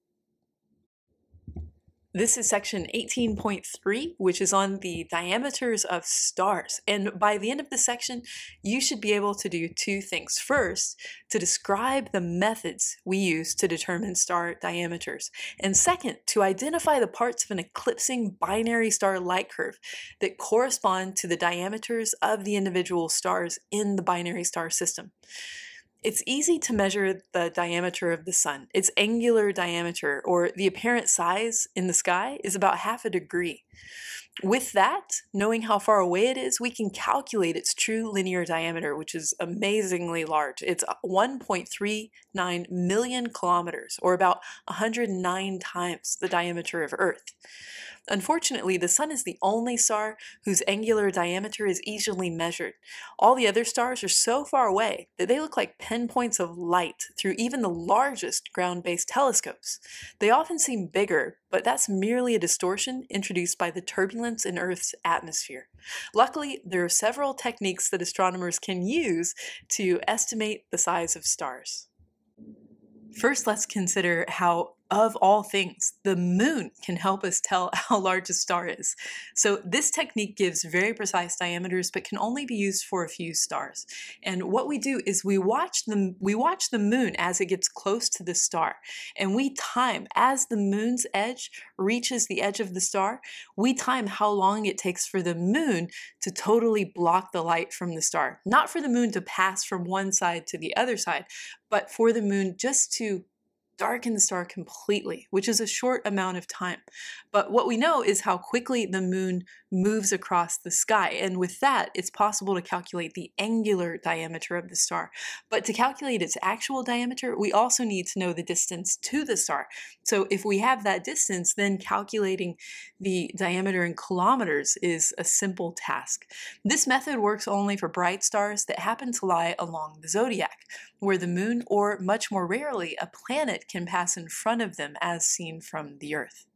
This is section 18.3, which is on the diameters of stars. And by the end of the section, you should be able to do two things. First, to describe the methods we use to determine star diameters. And second, to identify the parts of an eclipsing binary star light curve that correspond to the diameters of the individual stars in the binary star system. It's easy to measure the diameter of the sun. Its angular diameter, or the apparent size in the sky, is about half a degree. With that, knowing how far away it is, we can calculate its true linear diameter, which is amazingly large. It's uh, 1.39 million kilometers, or about 109 times the diameter of Earth. Unfortunately, the Sun is the only star whose angular diameter is easily measured. All the other stars are so far away that they look like pinpoints of light through even the largest ground based telescopes. They often seem bigger, but that's merely a distortion introduced by the turbulence in Earth's atmosphere. Luckily, there are several techniques that astronomers can use to estimate the size of stars. First, let's consider how of all things, the moon can help us tell how large a star is. So this technique gives very precise diameters, but can only be used for a few stars. And what we do is we watch the we watch the moon as it gets close to the star, and we time as the moon's edge reaches the edge of the star. We time how long it takes for the moon to totally block the light from the star, not for the moon to pass from one side to the other side, but for the moon just to darken the star completely, which is a short amount of time. But what we know is how quickly the moon moves across the sky. And with that, it's possible to calculate the angular diameter of the star. But to calculate its actual diameter, we also need to know the distance to the star. So if we have that distance, then calculating the diameter in kilometers is a simple task. This method works only for bright stars that happen to lie along the zodiac, where the moon, or much more rarely, a planet can pass in front of them as seen from the Earth.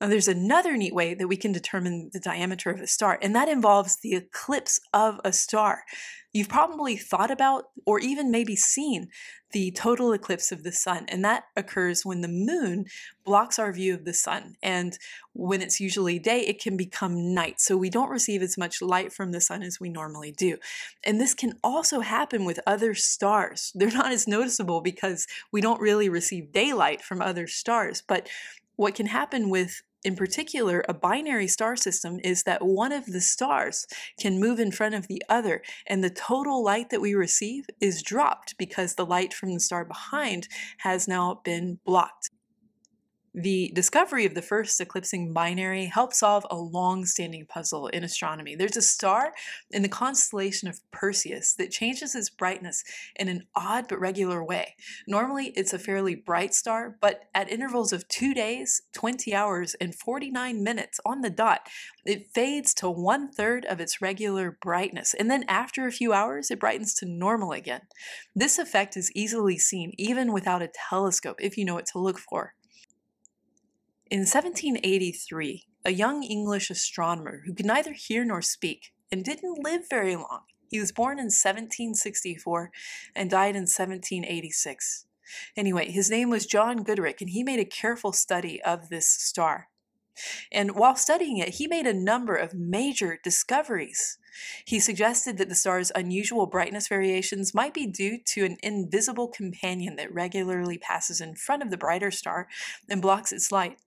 Now, there's another neat way that we can determine the diameter of a star, and that involves the eclipse of a star. You've probably thought about or even maybe seen the total eclipse of the sun, and that occurs when the moon blocks our view of the sun. And when it's usually day, it can become night, so we don't receive as much light from the sun as we normally do. And this can also happen with other stars. They're not as noticeable because we don't really receive daylight from other stars, but what can happen with in particular, a binary star system is that one of the stars can move in front of the other, and the total light that we receive is dropped because the light from the star behind has now been blocked. The discovery of the first eclipsing binary helped solve a long standing puzzle in astronomy. There's a star in the constellation of Perseus that changes its brightness in an odd but regular way. Normally, it's a fairly bright star, but at intervals of two days, 20 hours, and 49 minutes on the dot, it fades to one third of its regular brightness. And then after a few hours, it brightens to normal again. This effect is easily seen even without a telescope if you know what to look for. In 1783, a young English astronomer who could neither hear nor speak and didn't live very long, he was born in 1764 and died in 1786. Anyway, his name was John Goodricke, and he made a careful study of this star. And while studying it, he made a number of major discoveries. He suggested that the star's unusual brightness variations might be due to an invisible companion that regularly passes in front of the brighter star and blocks its light.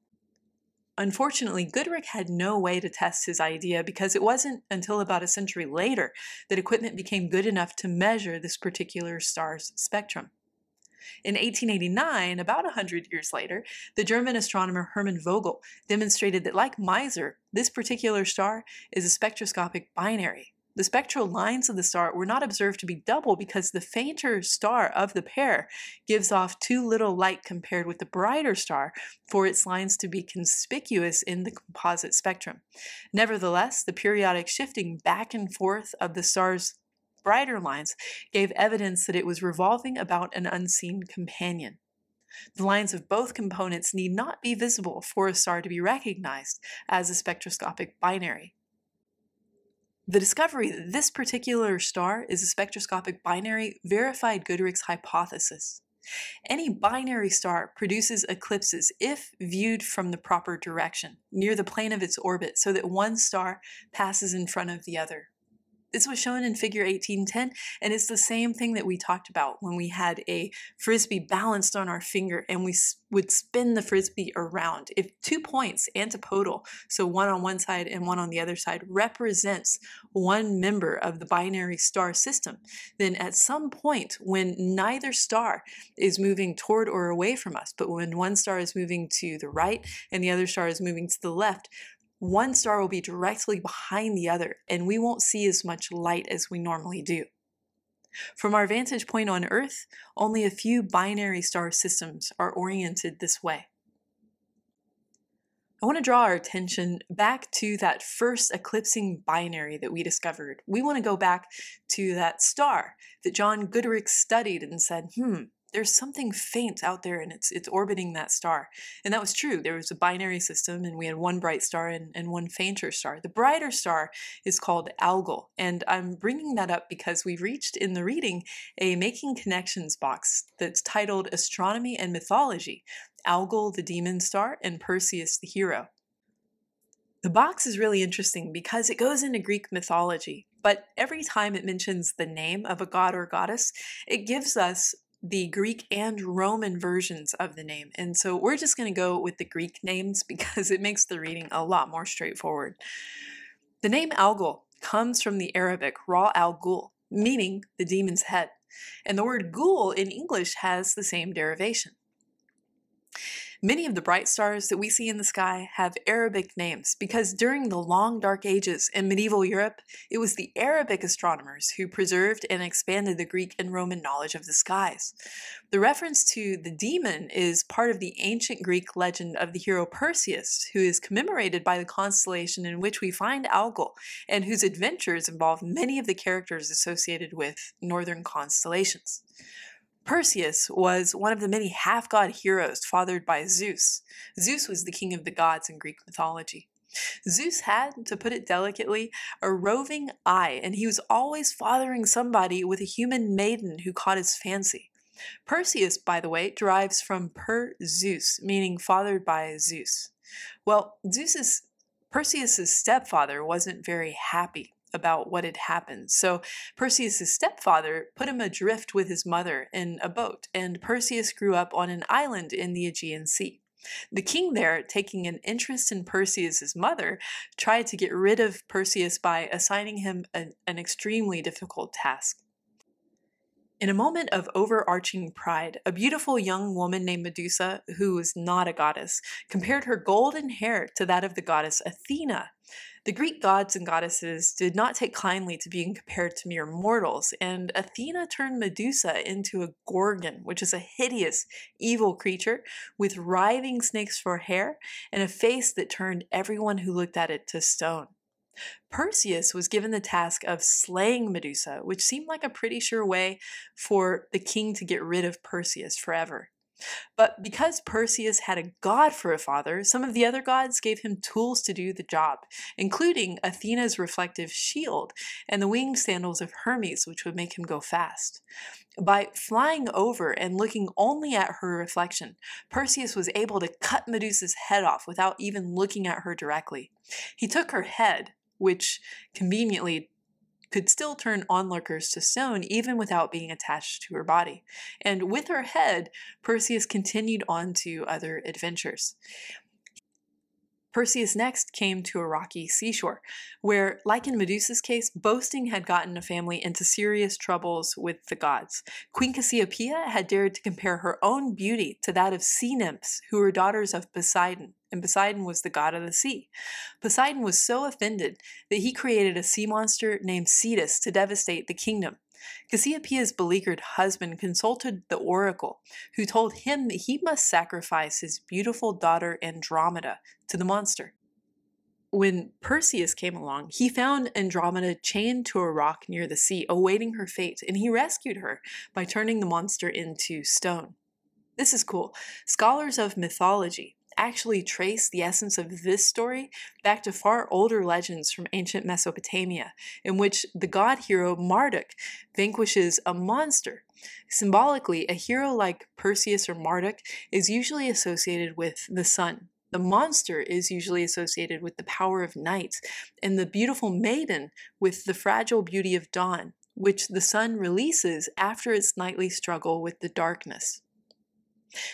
Unfortunately, Goodricke had no way to test his idea because it wasn't until about a century later that equipment became good enough to measure this particular star's spectrum. In 1889, about 100 years later, the German astronomer Hermann Vogel demonstrated that, like Mizar, this particular star is a spectroscopic binary, the spectral lines of the star were not observed to be double because the fainter star of the pair gives off too little light compared with the brighter star for its lines to be conspicuous in the composite spectrum. Nevertheless, the periodic shifting back and forth of the star's brighter lines gave evidence that it was revolving about an unseen companion. The lines of both components need not be visible for a star to be recognized as a spectroscopic binary. The discovery that this particular star is a spectroscopic binary verified Goodricke's hypothesis. Any binary star produces eclipses if viewed from the proper direction, near the plane of its orbit, so that one star passes in front of the other. This was shown in figure 1810, and it's the same thing that we talked about when we had a frisbee balanced on our finger and we would spin the frisbee around. If two points, antipodal, so one on one side and one on the other side, represents one member of the binary star system, then at some point when neither star is moving toward or away from us, but when one star is moving to the right and the other star is moving to the left, one star will be directly behind the other, and we won't see as much light as we normally do. From our vantage point on Earth, only a few binary star systems are oriented this way. I want to draw our attention back to that first eclipsing binary that we discovered. We want to go back to that star that John Goodricke studied and said, hmm, there's something faint out there and it's it's orbiting that star. And that was true. There was a binary system and we had one bright star and, and one fainter star. The brighter star is called Algol. And I'm bringing that up because we've reached in the reading a Making Connections box that's titled Astronomy and Mythology Algol the demon star and Perseus the hero. The box is really interesting because it goes into Greek mythology, but every time it mentions the name of a god or goddess, it gives us the Greek and Roman versions of the name. And so we're just going to go with the Greek names because it makes the reading a lot more straightforward. The name Algol comes from the Arabic Ra al Ghul, meaning the demon's head. And the word ghoul in English has the same derivation. Many of the bright stars that we see in the sky have Arabic names because during the long dark ages in medieval Europe, it was the Arabic astronomers who preserved and expanded the Greek and Roman knowledge of the skies. The reference to the demon is part of the ancient Greek legend of the hero Perseus, who is commemorated by the constellation in which we find Algol, and whose adventures involve many of the characters associated with northern constellations. Perseus was one of the many half god heroes fathered by Zeus. Zeus was the king of the gods in Greek mythology. Zeus had, to put it delicately, a roving eye, and he was always fathering somebody with a human maiden who caught his fancy. Perseus, by the way, derives from per Zeus, meaning fathered by Zeus. Well, Zeus's Perseus's stepfather wasn't very happy about what had happened. So Perseus' stepfather put him adrift with his mother in a boat, and Perseus grew up on an island in the Aegean Sea. The king there, taking an interest in Perseus's mother, tried to get rid of Perseus by assigning him an, an extremely difficult task. In a moment of overarching pride, a beautiful young woman named Medusa, who was not a goddess, compared her golden hair to that of the goddess Athena. The Greek gods and goddesses did not take kindly to being compared to mere mortals, and Athena turned Medusa into a gorgon, which is a hideous, evil creature with writhing snakes for hair and a face that turned everyone who looked at it to stone. Perseus was given the task of slaying Medusa, which seemed like a pretty sure way for the king to get rid of Perseus forever. But because Perseus had a god for a father, some of the other gods gave him tools to do the job, including Athena's reflective shield and the winged sandals of Hermes, which would make him go fast. By flying over and looking only at her reflection, Perseus was able to cut Medusa's head off without even looking at her directly. He took her head, which conveniently could still turn onlookers to stone even without being attached to her body. And with her head, Perseus continued on to other adventures. Perseus next came to a rocky seashore, where, like in Medusa's case, boasting had gotten a family into serious troubles with the gods. Queen Cassiopeia had dared to compare her own beauty to that of sea nymphs who were daughters of Poseidon, and Poseidon was the god of the sea. Poseidon was so offended that he created a sea monster named Cetus to devastate the kingdom. Cassiopeia's beleaguered husband consulted the oracle, who told him that he must sacrifice his beautiful daughter Andromeda to the monster. When Perseus came along, he found Andromeda chained to a rock near the sea, awaiting her fate, and he rescued her by turning the monster into stone. This is cool. Scholars of mythology actually trace the essence of this story back to far older legends from ancient Mesopotamia, in which the god hero Marduk vanquishes a monster. Symbolically, a hero like Perseus or Marduk is usually associated with the sun. The monster is usually associated with the power of night, and the beautiful maiden with the fragile beauty of dawn, which the sun releases after its nightly struggle with the darkness.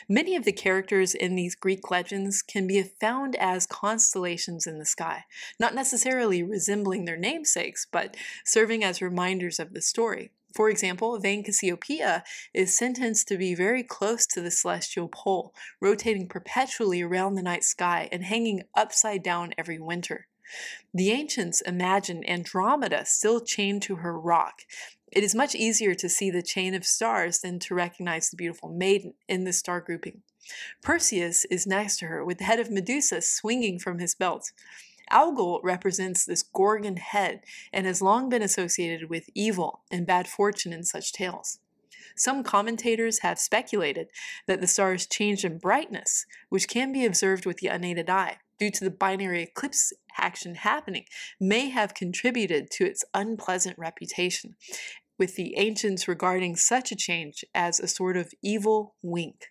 Many of the characters in these Greek legends can be found as constellations in the sky, not necessarily resembling their namesakes, but serving as reminders of the story. For example, vain Cassiopeia is sentenced to be very close to the celestial pole, rotating perpetually around the night sky and hanging upside down every winter. The ancients imagined Andromeda still chained to her rock. It is much easier to see the chain of stars than to recognize the beautiful maiden in the star grouping. Perseus is next to her, with the head of Medusa swinging from his belt. Algol represents this Gorgon head and has long been associated with evil and bad fortune in such tales. Some commentators have speculated that the stars change in brightness, which can be observed with the unaided eye, due to the binary eclipse action happening, may have contributed to its unpleasant reputation, with the ancients regarding such a change as a sort of evil wink.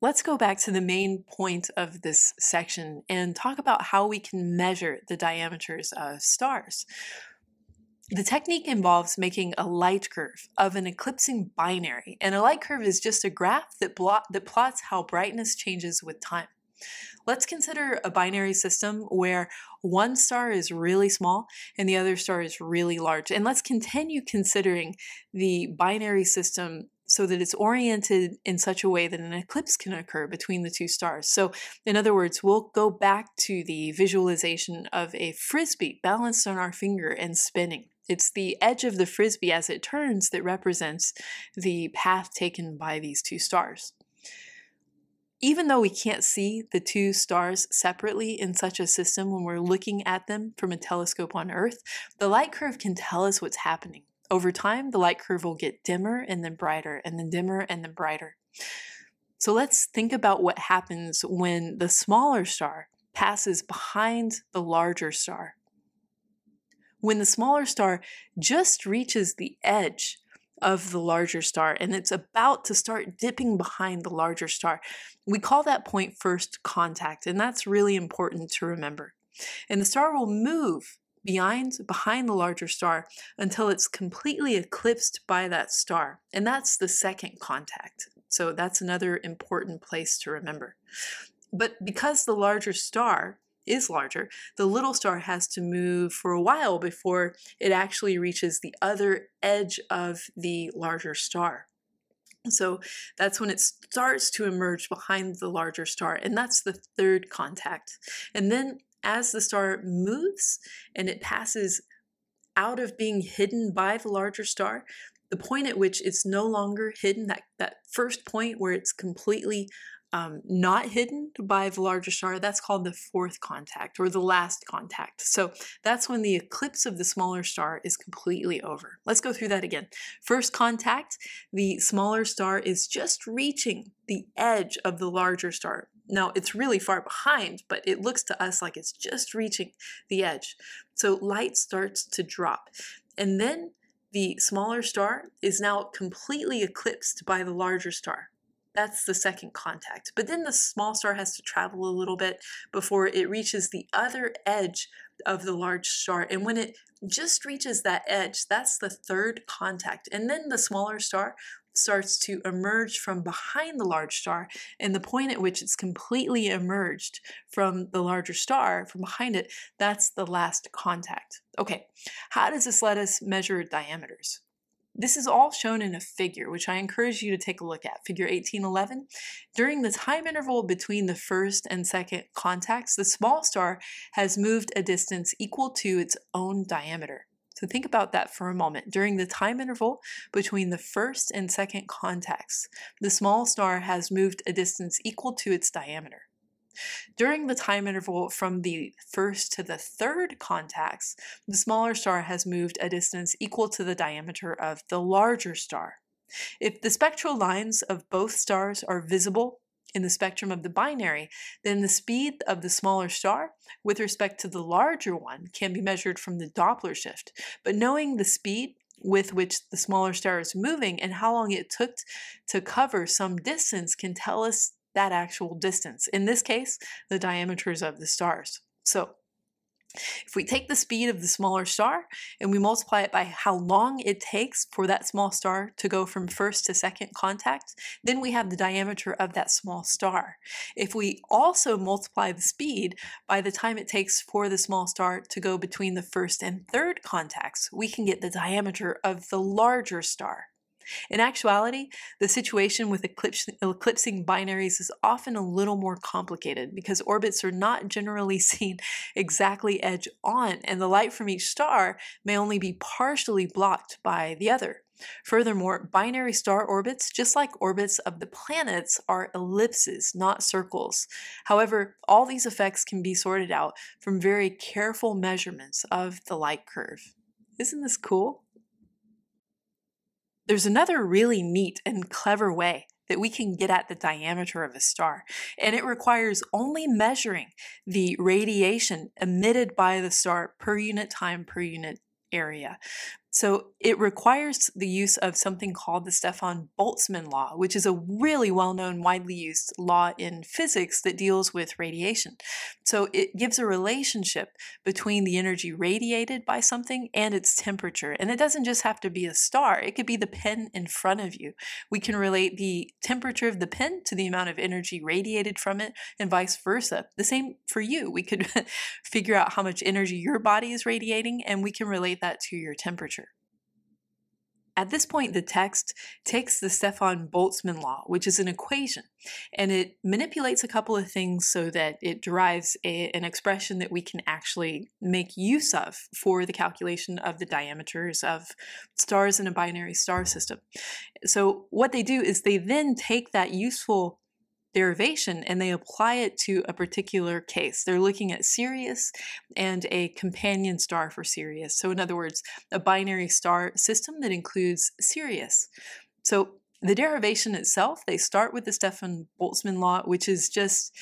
Let's go back to the main point of this section and talk about how we can measure the diameters of stars. The technique involves making a light curve of an eclipsing binary, and a light curve is just a graph that, that plots how brightness changes with time. Let's consider a binary system where one star is really small and the other star is really large. And let's continue considering the binary system so that it's oriented in such a way that an eclipse can occur between the two stars. So, in other words, we'll go back to the visualization of a frisbee balanced on our finger and spinning. It's the edge of the frisbee as it turns that represents the path taken by these two stars. Even though we can't see the two stars separately in such a system when we're looking at them from a telescope on Earth, the light curve can tell us what's happening. Over time, the light curve will get dimmer and then brighter, and then dimmer and then brighter. So let's think about what happens when the smaller star passes behind the larger star. When the smaller star just reaches the edge of the larger star and it's about to start dipping behind the larger star, we call that point first contact, and that's really important to remember. And the star will move behind behind the larger star until it's completely eclipsed by that star. And that's the second contact. So that's another important place to remember. But because the larger star is larger, the little star has to move for a while before it actually reaches the other edge of the larger star. So that's when it starts to emerge behind the larger star, and that's the third contact. And then as the star moves and it passes out of being hidden by the larger star, the point at which it's no longer hidden, that, that first point where it's completely um, not hidden by the larger star, that's called the fourth contact or the last contact. So that's when the eclipse of the smaller star is completely over. Let's go through that again. First contact, the smaller star is just reaching the edge of the larger star. Now, it's really far behind, but it looks to us like it's just reaching the edge. So light starts to drop. And then the smaller star is now completely eclipsed by the larger star. That's the second contact. But then the small star has to travel a little bit before it reaches the other edge of the large star. And when it just reaches that edge, that's the third contact. And then the smaller star starts to emerge from behind the large star, and the point at which it's completely emerged from the larger star, from behind it, that's the last contact. Okay, how does this let us measure diameters? This is all shown in a figure, which I encourage you to take a look at, figure 1811. During the time interval between the first and second contacts, the small star has moved a distance equal to its own diameter. So think about that for a moment. During the time interval between the first and second contacts, the small star has moved a distance equal to its diameter. During the time interval from the first to the third contacts, the smaller star has moved a distance equal to the diameter of the larger star. If the spectral lines of both stars are visible in the spectrum of the binary, then the speed of the smaller star with respect to the larger one can be measured from the Doppler shift. But knowing the speed with which the smaller star is moving and how long it took to cover some distance can tell us that actual distance. In this case, the diameters of the stars. So if we take the speed of the smaller star and we multiply it by how long it takes for that small star to go from first to second contact, then we have the diameter of that small star. If we also multiply the speed by the time it takes for the small star to go between the first and third contacts, we can get the diameter of the larger star. In actuality, the situation with eclipsing binaries is often a little more complicated because orbits are not generally seen exactly edge on, and the light from each star may only be partially blocked by the other. Furthermore, binary star orbits, just like orbits of the planets, are ellipses, not circles. However, all these effects can be sorted out from very careful measurements of the light curve. Isn't this cool? There's another really neat and clever way that we can get at the diameter of a star, and it requires only measuring the radiation emitted by the star per unit time per unit area. So it requires the use of something called the Stefan Boltzmann law, which is a really well known, widely used law in physics that deals with radiation. So it gives a relationship between the energy radiated by something and its temperature. And it doesn't just have to be a star, it could be the pen in front of you. We can relate the temperature of the pen to the amount of energy radiated from it, and vice versa. The same for you. We could figure out how much energy your body is radiating, and we can relate that to your temperature. At this point, the text takes the Stefan Boltzmann law, which is an equation, and it manipulates a couple of things so that it derives a, an expression that we can actually make use of for the calculation of the diameters of stars in a binary star system. So, what they do is they then take that useful derivation and they apply it to a particular case. They're looking at Sirius and a companion star for Sirius. So, in other words, a binary star system that includes Sirius. So, the derivation itself, they start with the Stefan Boltzmann law, which is just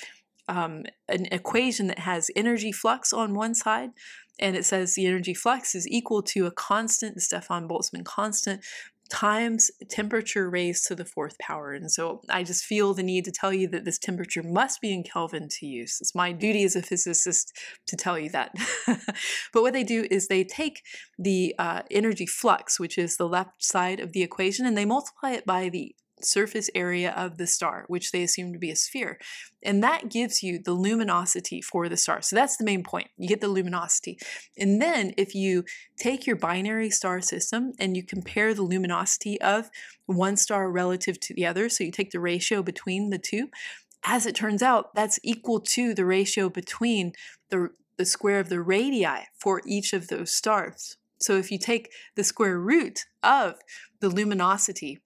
um, an equation that has energy flux on one side and it says the energy flux is equal to a constant, the Stefan Boltzmann constant, times temperature raised to the fourth power. And so I just feel the need to tell you that this temperature must be in Kelvin to use. It's my duty as a physicist to tell you that. but what they do is they take the uh, energy flux, which is the left side of the equation, and they multiply it by the surface area of the star, which they assume to be a sphere. And that gives you the luminosity for the star. So that's the main point. You get the luminosity. And then if you take your binary star system and you compare the luminosity of one star relative to the other, so you take the ratio between the two, as it turns out, that's equal to the ratio between the, the square of the radii for each of those stars. So if you take the square root of the luminosity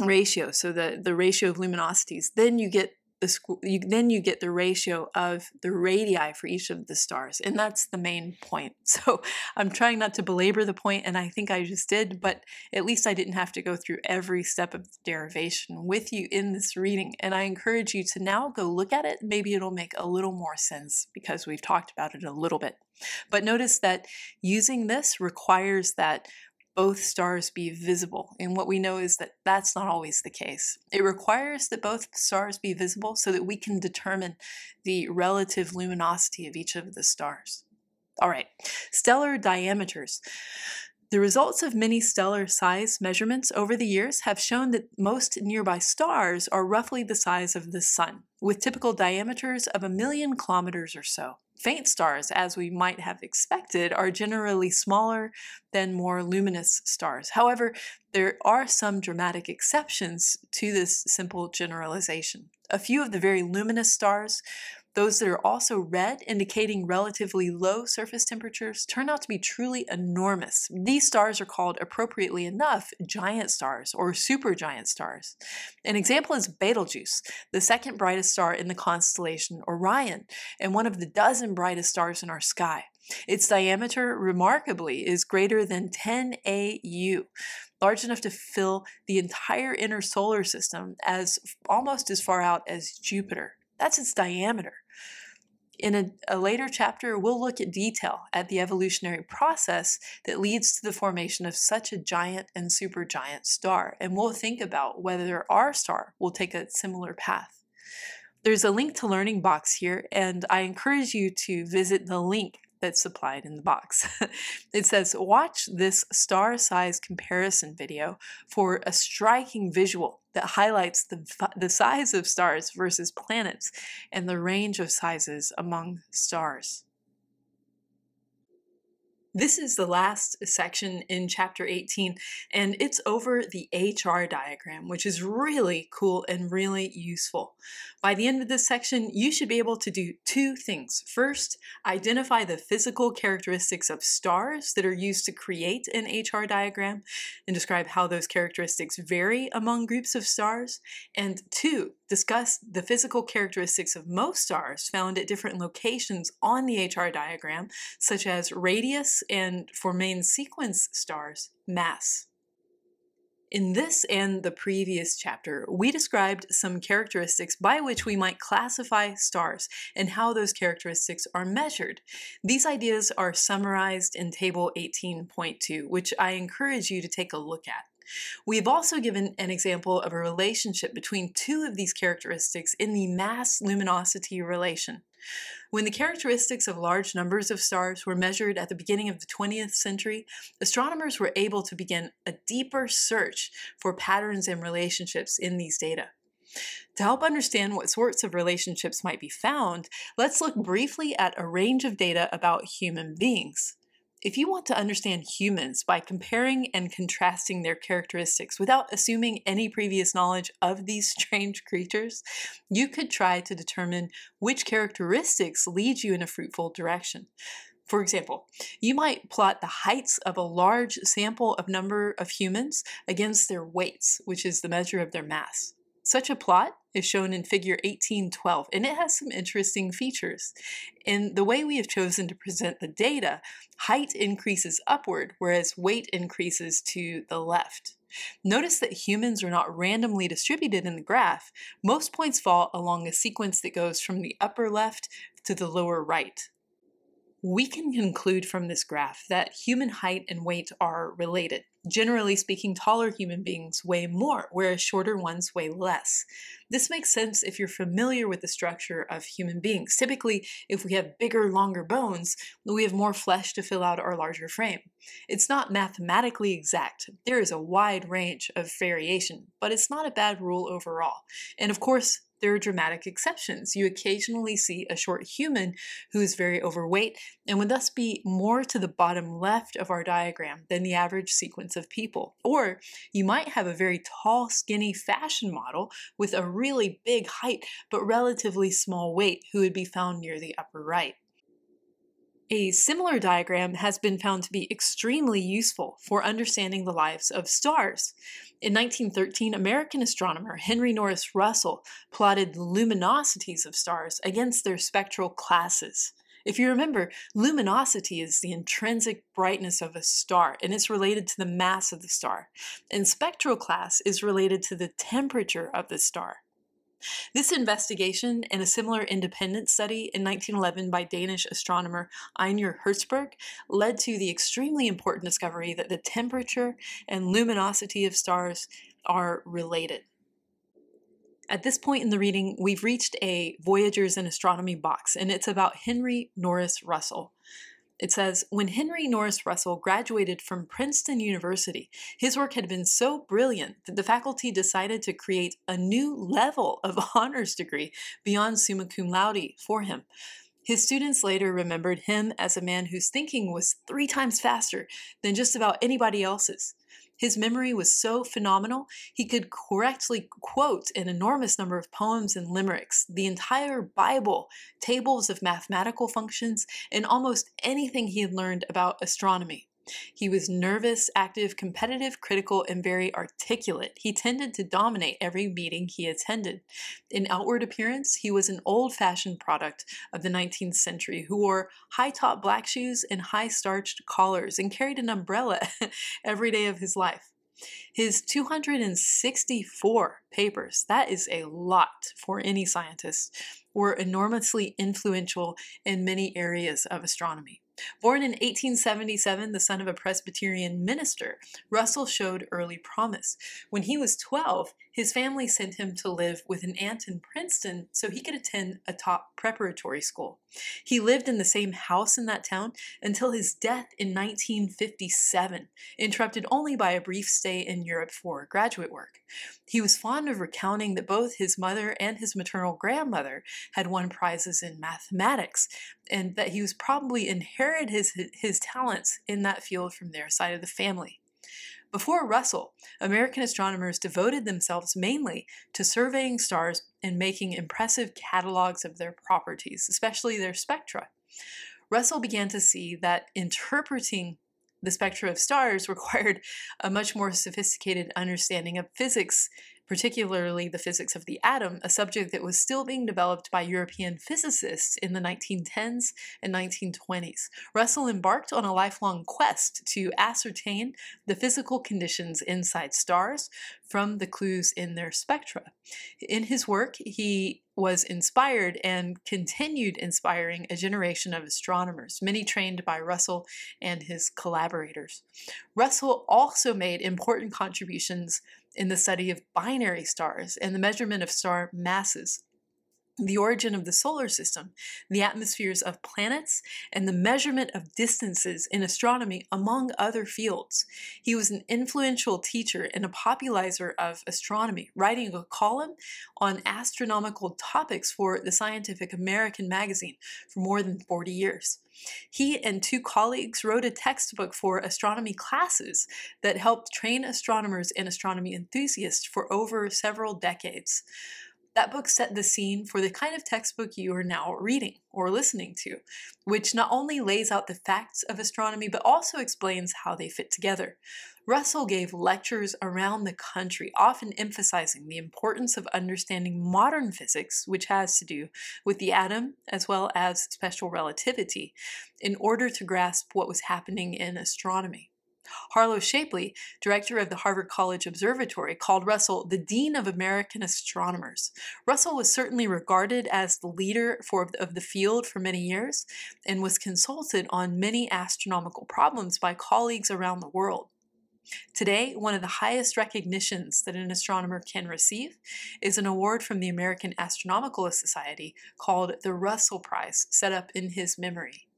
ratio, so the, the ratio of luminosities, then you get the you, then you get the ratio of the radii for each of the stars, and that's the main point. So I'm trying not to belabor the point, and I think I just did, but at least I didn't have to go through every step of the derivation with you in this reading. And I encourage you to now go look at it. Maybe it'll make a little more sense because we've talked about it a little bit. But notice that using this requires that both stars be visible. And what we know is that that's not always the case. It requires that both stars be visible so that we can determine the relative luminosity of each of the stars. All right, stellar diameters. The results of many stellar size measurements over the years have shown that most nearby stars are roughly the size of the Sun, with typical diameters of a million kilometers or so. Faint stars, as we might have expected, are generally smaller than more luminous stars. However, there are some dramatic exceptions to this simple generalization. A few of the very luminous stars Those that are also red, indicating relatively low surface temperatures, turn out to be truly enormous. These stars are called, appropriately enough, giant stars or supergiant stars. An example is Betelgeuse, the second brightest star in the constellation Orion, and one of the dozen brightest stars in our sky. Its diameter, remarkably, is greater than 10 AU, large enough to fill the entire inner solar system as almost as far out as Jupiter. That's its diameter. In a, a, later chapter, we'll look at detail at the evolutionary process that leads to the formation of such a giant and supergiant star, and we'll think about whether our star will take a similar path. There's a link to Learning Box here, and I encourage you to visit the link that's supplied in the box. it says, Watch this star size comparison video for a striking visual that highlights the, the size of stars versus planets and the range of sizes among stars. This is the last section in chapter 18, and it's over the HR diagram, which is really cool and really useful. By the end of this section, you should be able to do two things. First, identify the physical characteristics of stars that are used to create an HR diagram and describe how those characteristics vary among groups of stars. And two, discuss the physical characteristics of most stars found at different locations on the HR diagram, such as radius and, for main sequence stars, mass. In this and the previous chapter, we described some characteristics by which we might classify stars and how those characteristics are measured. These ideas are summarized in Table 18.2, which I encourage you to take a look at. We've also given an example of a relationship between two of these characteristics in the mass luminosity relation. When the characteristics of large numbers of stars were measured at the beginning of the 20th century, astronomers were able to begin a deeper search for patterns and relationships in these data. To help understand what sorts of relationships might be found, let's look briefly at a range of data about human beings. If you want to understand humans by comparing and contrasting their characteristics without assuming any previous knowledge of these strange creatures, you could try to determine which characteristics lead you in a fruitful direction. For example, you might plot the heights of a large sample of number of humans against their weights, which is the measure of their mass. Such a plot is shown in figure 1812, and it has some interesting features. In the way we have chosen to present the data, height increases upward, whereas weight increases to the left. Notice that humans are not randomly distributed in the graph. Most points fall along a sequence that goes from the upper left to the lower right. We can conclude from this graph that human height and weight are related. Generally speaking, taller human beings weigh more, whereas shorter ones weigh less. This makes sense if you're familiar with the structure of human beings. Typically, if we have bigger, longer bones, we have more flesh to fill out our larger frame. It's not mathematically exact. There is a wide range of variation, but it's not a bad rule overall. And of course, there are dramatic exceptions. You occasionally see a short human who is very overweight and would thus be more to the bottom left of our diagram than the average sequence of people. Or you might have a very tall, skinny fashion model with a really big height but relatively small weight who would be found near the upper right. A similar diagram has been found to be extremely useful for understanding the lives of stars. In 1913, American astronomer Henry Norris Russell plotted the luminosities of stars against their spectral classes. If you remember, luminosity is the intrinsic brightness of a star, and it's related to the mass of the star. And spectral class is related to the temperature of the star. This investigation and a similar independent study in 1911 by Danish astronomer Einar Hertzsprung led to the extremely important discovery that the temperature and luminosity of stars are related. At this point in the reading, we've reached a Voyagers in Astronomy box, and it's about Henry Norris Russell. It says When Henry Norris Russell graduated from Princeton University, his work had been so brilliant that the faculty decided to create a new level of honors degree beyond summa cum laude for him. His students later remembered him as a man whose thinking was three times faster than just about anybody else's. His memory was so phenomenal, he could correctly quote an enormous number of poems and limericks, the entire Bible, tables of mathematical functions, and almost anything he had learned about astronomy. He was nervous, active, competitive, critical, and very articulate. He tended to dominate every meeting he attended. In outward appearance, he was an old fashioned product of the 19th century who wore high top black shoes and high starched collars and carried an umbrella every day of his life. His 264 papers, that is a lot for any scientist, were enormously influential in many areas of astronomy. Born in 1877, the son of a Presbyterian minister, Russell showed early promise. When he was 12, his family sent him to live with an aunt in Princeton so he could attend a top preparatory school. He lived in the same house in that town until his death in 1957, interrupted only by a brief stay in Europe for graduate work. He was fond of recounting that both his mother and his maternal grandmother had won prizes in mathematics, and that he was probably inherited his, his talents in that field from their side of the family. Before Russell, American astronomers devoted themselves mainly to surveying stars and making impressive catalogs of their properties, especially their spectra. Russell began to see that interpreting the spectra of stars required a much more sophisticated understanding of physics particularly the physics of the atom, a subject that was still being developed by European physicists in the 1910s and 1920s. Russell embarked on a lifelong quest to ascertain the physical conditions inside stars from the clues in their spectra. In his work, he was inspired and continued inspiring a generation of astronomers, many trained by Russell and his collaborators. Russell also made important contributions in the study of binary stars and the measurement of star masses the origin of the solar system, the atmospheres of planets, and the measurement of distances in astronomy, among other fields. He was an influential teacher and a popularizer of astronomy, writing a column on astronomical topics for the Scientific American magazine for more than 40 years. He and two colleagues wrote a textbook for astronomy classes that helped train astronomers and astronomy enthusiasts for over several decades. That book set the scene for the kind of textbook you are now reading or listening to, which not only lays out the facts of astronomy but also explains how they fit together. Russell gave lectures around the country, often emphasizing the importance of understanding modern physics, which has to do with the atom as well as special relativity, in order to grasp what was happening in astronomy. Harlow Shapley, director of the Harvard College Observatory, called Russell the Dean of American Astronomers. Russell was certainly regarded as the leader for, of the field for many years and was consulted on many astronomical problems by colleagues around the world. Today, one of the highest recognitions that an astronomer can receive is an award from the American Astronomical Society called the Russell Prize, set up in his memory.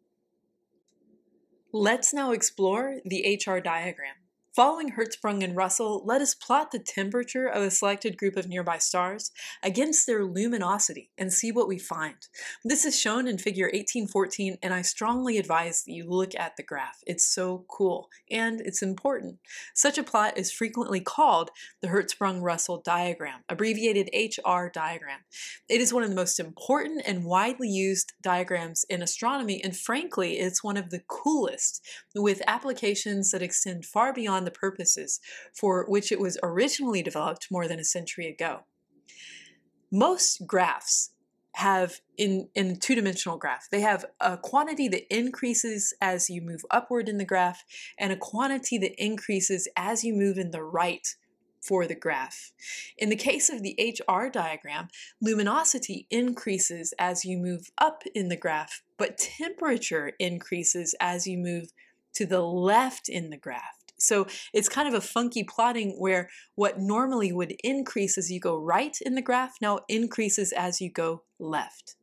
Let's now explore the HR diagram. Following Hertzsprung and Russell, let us plot the temperature of a selected group of nearby stars against their luminosity and see what we find. This is shown in figure 1814 and I strongly advise that you look at the graph. It's so cool and it's important. Such a plot is frequently called the Hertzsprung-Russell diagram, abbreviated HR diagram. It is one of the most important and widely used diagrams in astronomy and frankly it's one of the coolest with applications that extend far beyond the purposes for which it was originally developed more than a century ago. Most graphs have in in a two-dimensional graph they have a quantity that increases as you move upward in the graph and a quantity that increases as you move in the right for the graph. In the case of the HR diagram, luminosity increases as you move up in the graph, but temperature increases as you move to the left in the graph. So it's kind of a funky plotting where what normally would increase as you go right in the graph now increases as you go left.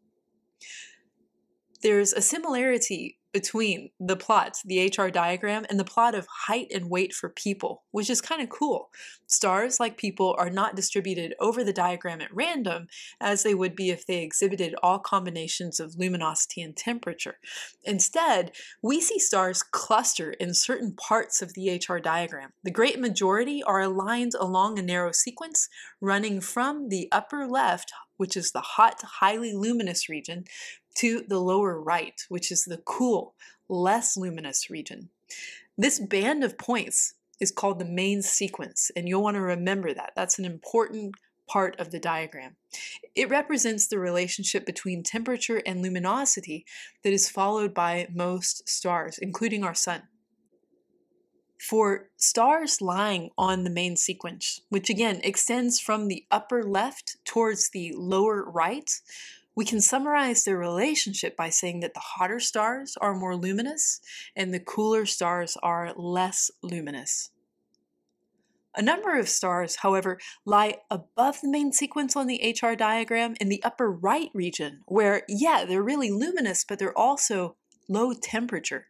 There's a similarity between the plots, the HR diagram, and the plot of height and weight for people, which is kind of cool. Stars, like people, are not distributed over the diagram at random, as they would be if they exhibited all combinations of luminosity and temperature. Instead, we see stars cluster in certain parts of the HR diagram. The great majority are aligned along a narrow sequence running from the upper left which is the hot, highly luminous region, to the lower right, which is the cool, less luminous region. This band of points is called the main sequence, and you'll want to remember that. That's an important part of the diagram. It represents the relationship between temperature and luminosity that is followed by most stars, including our sun. For stars lying on the main sequence, which again extends from the upper left towards the lower right, we can summarize their relationship by saying that the hotter stars are more luminous and the cooler stars are less luminous. A number of stars, however, lie above the main sequence on the HR diagram in the upper right region, where, yeah, they're really luminous, but they're also low temperature.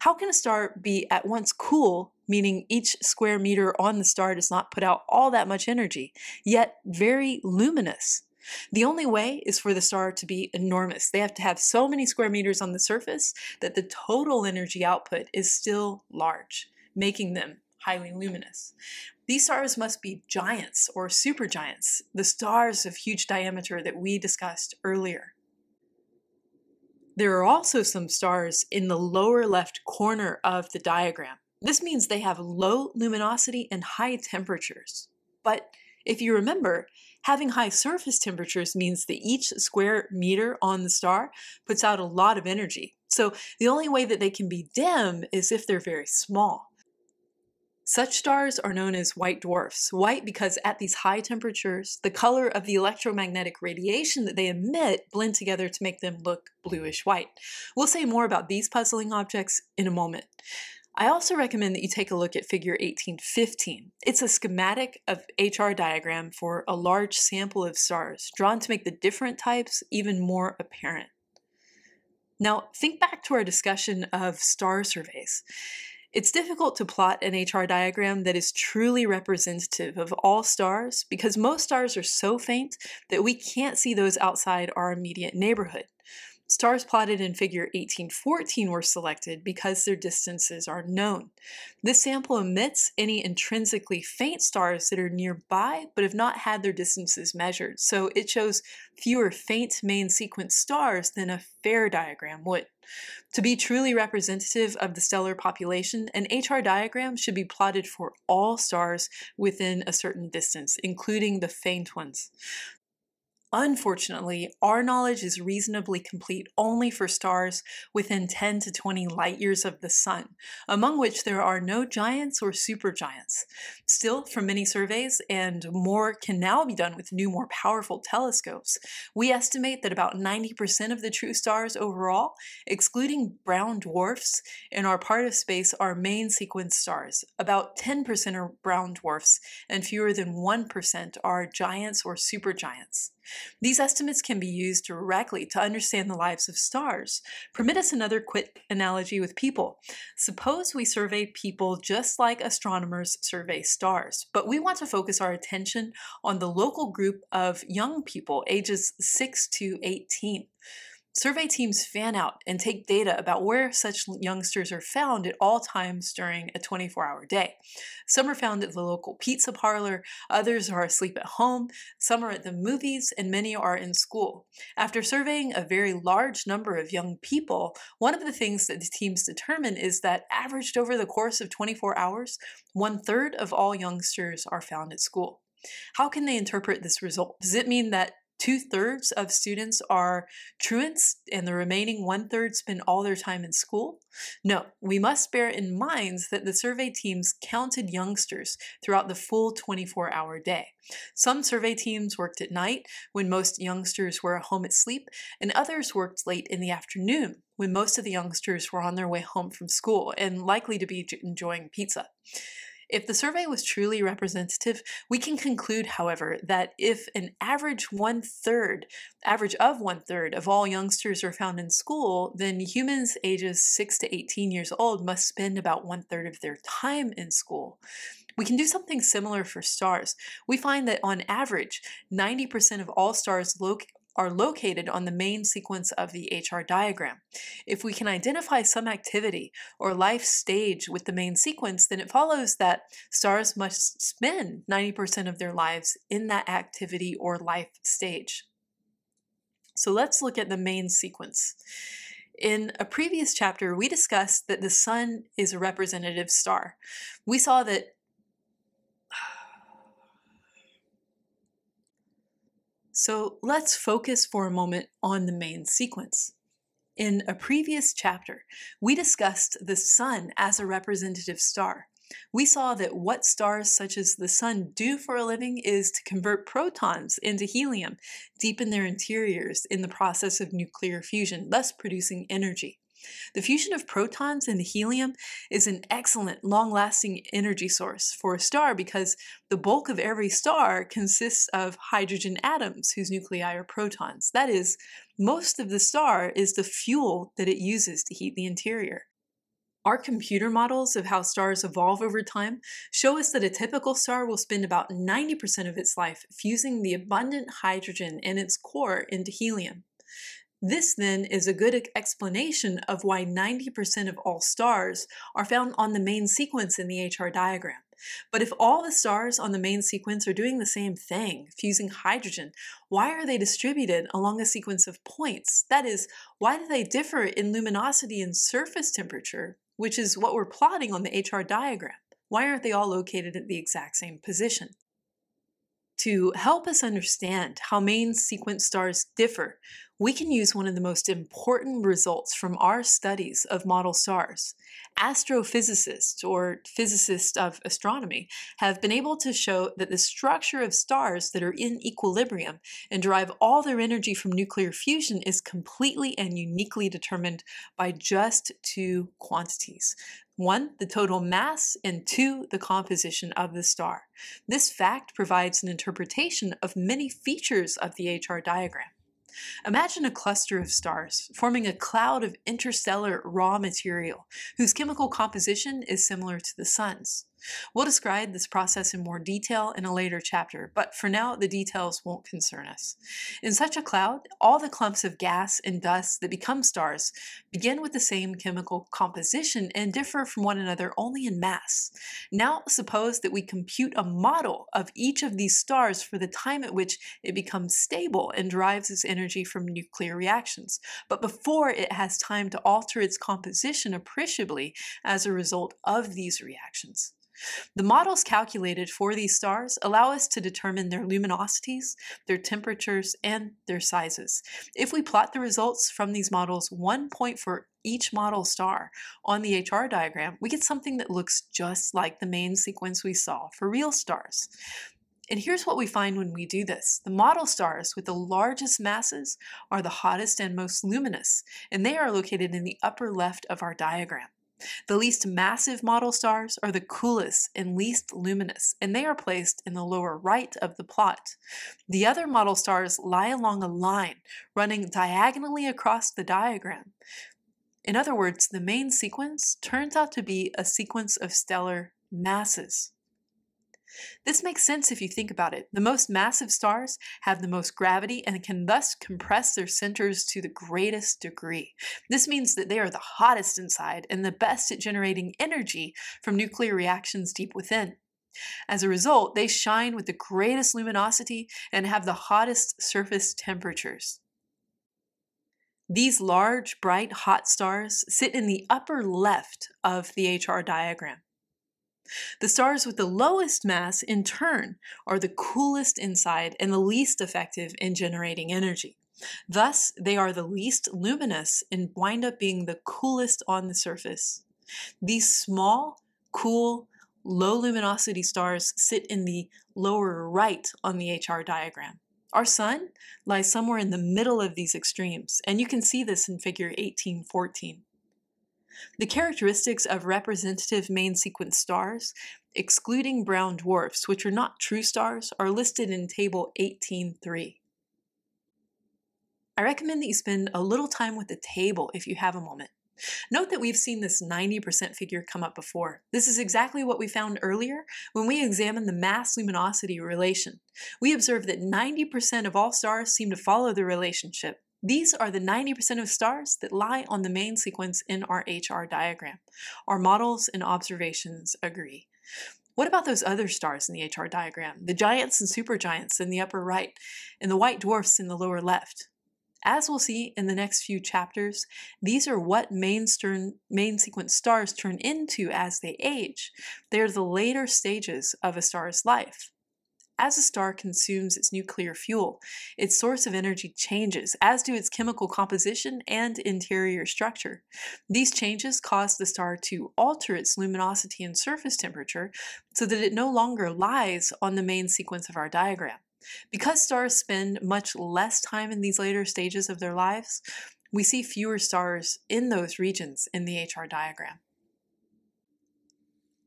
How can a star be at once cool, meaning each square meter on the star does not put out all that much energy, yet very luminous? The only way is for the star to be enormous. They have to have so many square meters on the surface that the total energy output is still large, making them highly luminous. These stars must be giants or supergiants, the stars of huge diameter that we discussed earlier. There are also some stars in the lower left corner of the diagram. This means they have low luminosity and high temperatures. But if you remember, Having high surface temperatures means that each square meter on the star puts out a lot of energy. So the only way that they can be dim is if they're very small. Such stars are known as white dwarfs. White because at these high temperatures, the color of the electromagnetic radiation that they emit blend together to make them look bluish white. We'll say more about these puzzling objects in a moment. I also recommend that you take a look at figure 1815. It's a schematic of HR diagram for a large sample of stars, drawn to make the different types even more apparent. Now, think back to our discussion of star surveys. It's difficult to plot an HR diagram that is truly representative of all stars because most stars are so faint that we can't see those outside our immediate neighborhood. Stars plotted in figure 1814 were selected because their distances are known. This sample omits any intrinsically faint stars that are nearby but have not had their distances measured, so it shows fewer faint main sequence stars than a fair diagram would. To be truly representative of the stellar population, an HR diagram should be plotted for all stars within a certain distance, including the faint ones. Unfortunately, our knowledge is reasonably complete only for stars within 10 to 20 light years of the Sun, among which there are no giants or supergiants. Still, from many surveys, and more can now be done with new, more powerful telescopes, we estimate that about 90% of the true stars overall, excluding brown dwarfs, in our part of space are main sequence stars. About 10% are brown dwarfs, and fewer than 1% are giants or supergiants. These estimates can be used directly to understand the lives of stars. Permit us another quick analogy with people. Suppose we survey people just like astronomers survey stars, but we want to focus our attention on the local group of young people ages 6 to 18. Survey teams fan out and take data about where such youngsters are found at all times during a 24 hour day. Some are found at the local pizza parlor, others are asleep at home, some are at the movies, and many are in school. After surveying a very large number of young people, one of the things that the teams determine is that averaged over the course of 24 hours, one third of all youngsters are found at school. How can they interpret this result? Does it mean that Two thirds of students are truants, and the remaining one third spend all their time in school? No, we must bear in mind that the survey teams counted youngsters throughout the full 24 hour day. Some survey teams worked at night when most youngsters were home at sleep, and others worked late in the afternoon when most of the youngsters were on their way home from school and likely to be enjoying pizza. If the survey was truly representative, we can conclude, however, that if an average one third, average of one third of all youngsters are found in school, then humans ages 6 to 18 years old must spend about one third of their time in school. We can do something similar for stars. We find that on average, 90% of all stars are located on the main sequence of the HR diagram. If we can identify some activity or life stage with the main sequence, then it follows that stars must spend 90% of their lives in that activity or life stage. So let's look at the main sequence. In a previous chapter, we discussed that the sun is a representative star. We saw that So let's focus for a moment on the main sequence. In a previous chapter, we discussed the Sun as a representative star. We saw that what stars such as the Sun do for a living is to convert protons into helium deep in their interiors in the process of nuclear fusion, thus producing energy. The fusion of protons into helium is an excellent long lasting energy source for a star because the bulk of every star consists of hydrogen atoms whose nuclei are protons. That is, most of the star is the fuel that it uses to heat the interior. Our computer models of how stars evolve over time show us that a typical star will spend about 90% of its life fusing the abundant hydrogen in its core into helium. This then is a good explanation of why 90% of all stars are found on the main sequence in the HR diagram. But if all the stars on the main sequence are doing the same thing, fusing hydrogen, why are they distributed along a sequence of points? That is, why do they differ in luminosity and surface temperature, which is what we're plotting on the HR diagram? Why aren't they all located at the exact same position? To help us understand how main sequence stars differ, we can use one of the most important results from our studies of model stars. Astrophysicists, or physicists of astronomy, have been able to show that the structure of stars that are in equilibrium and derive all their energy from nuclear fusion is completely and uniquely determined by just two quantities one, the total mass, and two, the composition of the star. This fact provides an interpretation of many features of the HR diagram. Imagine a cluster of stars forming a cloud of interstellar raw material whose chemical composition is similar to the Sun's. We'll describe this process in more detail in a later chapter, but for now, the details won't concern us. In such a cloud, all the clumps of gas and dust that become stars begin with the same chemical composition and differ from one another only in mass. Now, suppose that we compute a model of each of these stars for the time at which it becomes stable and derives its energy from nuclear reactions, but before it has time to alter its composition appreciably as a result of these reactions. The models calculated for these stars allow us to determine their luminosities, their temperatures, and their sizes. If we plot the results from these models one point for each model star on the HR diagram, we get something that looks just like the main sequence we saw for real stars. And here's what we find when we do this. The model stars with the largest masses are the hottest and most luminous, and they are located in the upper left of our diagram. The least massive model stars are the coolest and least luminous, and they are placed in the lower right of the plot. The other model stars lie along a line running diagonally across the diagram. In other words, the main sequence turns out to be a sequence of stellar masses. This makes sense if you think about it. The most massive stars have the most gravity and can thus compress their centers to the greatest degree. This means that they are the hottest inside and the best at generating energy from nuclear reactions deep within. As a result, they shine with the greatest luminosity and have the hottest surface temperatures. These large, bright, hot stars sit in the upper left of the HR diagram. The stars with the lowest mass, in turn, are the coolest inside and the least effective in generating energy. Thus, they are the least luminous and wind up being the coolest on the surface. These small, cool, low luminosity stars sit in the lower right on the HR diagram. Our sun lies somewhere in the middle of these extremes, and you can see this in figure 1814. The characteristics of representative main sequence stars, excluding brown dwarfs, which are not true stars, are listed in Table 18.3. I recommend that you spend a little time with the table if you have a moment. Note that we've seen this 90% figure come up before. This is exactly what we found earlier when we examined the mass-luminosity relation. We observed that 90% of all stars seem to follow the relationship. These are the 90% of stars that lie on the main sequence in our HR diagram. Our models and observations agree. What about those other stars in the HR diagram? The giants and supergiants in the upper right, and the white dwarfs in the lower left. As we'll see in the next few chapters, these are what main, stern, main sequence stars turn into as they age. They are the later stages of a star's life. As a star consumes its nuclear fuel, its source of energy changes, as do its chemical composition and interior structure. These changes cause the star to alter its luminosity and surface temperature so that it no longer lies on the main sequence of our diagram. Because stars spend much less time in these later stages of their lives, we see fewer stars in those regions in the HR diagram.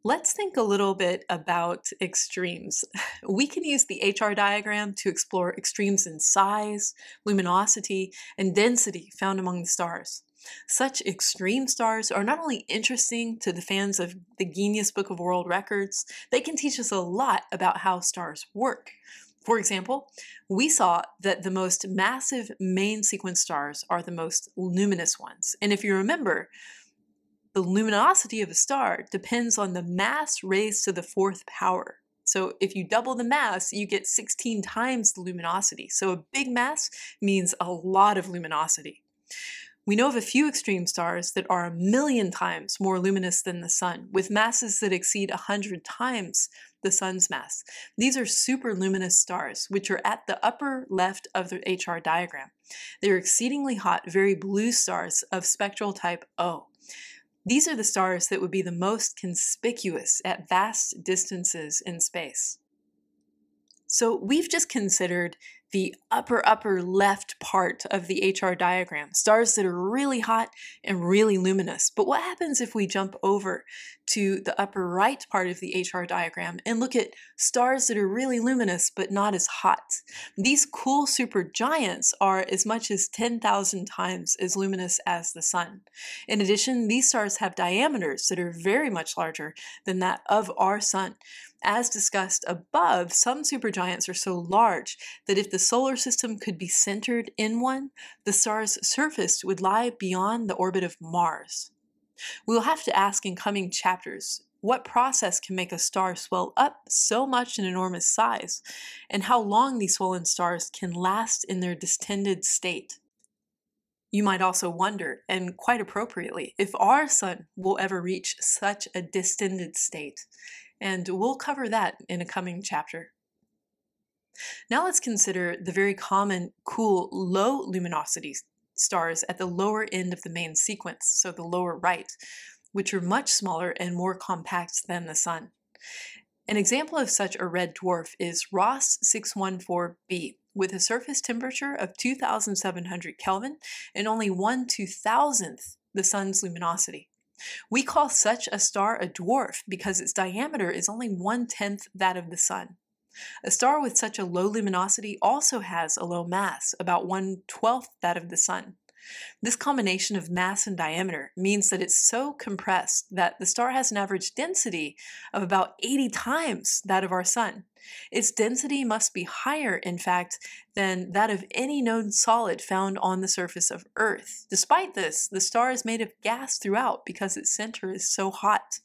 Let's think a little bit about extremes. We can use the HR diagram to explore extremes in size, luminosity, and density found among the stars. Such extreme stars are not only interesting to the fans of the Guinness Book of World Records, they can teach us a lot about how stars work. For example, we saw that the most massive main sequence stars are the most luminous ones. And if you remember, the luminosity of a star depends on the mass raised to the fourth power. So if you double the mass, you get 16 times the luminosity. So a big mass means a lot of luminosity. We know of a few extreme stars that are a million times more luminous than the sun, with masses that exceed 100 times the sun's mass. These are superluminous stars, which are at the upper left of the HR diagram. They are exceedingly hot, very blue stars of spectral type O. These are the stars that would be the most conspicuous at vast distances in space. So we've just considered the upper, upper left part of the HR diagram, stars that are really hot and really luminous. But what happens if we jump over to the upper right part of the HR diagram and look at stars that are really luminous but not as hot? These cool supergiants are as much as 10,000 times as luminous as the sun. In addition, these stars have diameters that are very much larger than that of our sun. As discussed above, some supergiants are so large that if the solar system could be centered in one, the star's surface would lie beyond the orbit of Mars. We will have to ask in coming chapters what process can make a star swell up so much in enormous size, and how long these swollen stars can last in their distended state. You might also wonder, and quite appropriately, if our sun will ever reach such a distended state and we'll cover that in a coming chapter. Now let's consider the very common, cool, low luminosity stars at the lower end of the main sequence, so the lower right, which are much smaller and more compact than the Sun. An example of such a red dwarf is Ross 614b, with a surface temperature of 2700 Kelvin and only 1 2000th the Sun's luminosity. We call such a star a dwarf because its diameter is only one tenth that of the Sun. A star with such a low luminosity also has a low mass, about one twelfth that of the Sun. This combination of mass and diameter means that it's so compressed that the star has an average density of about 80 times that of our Sun. Its density must be higher, in fact, than that of any known solid found on the surface of Earth. Despite this, the star is made of gas throughout because its center is so hot.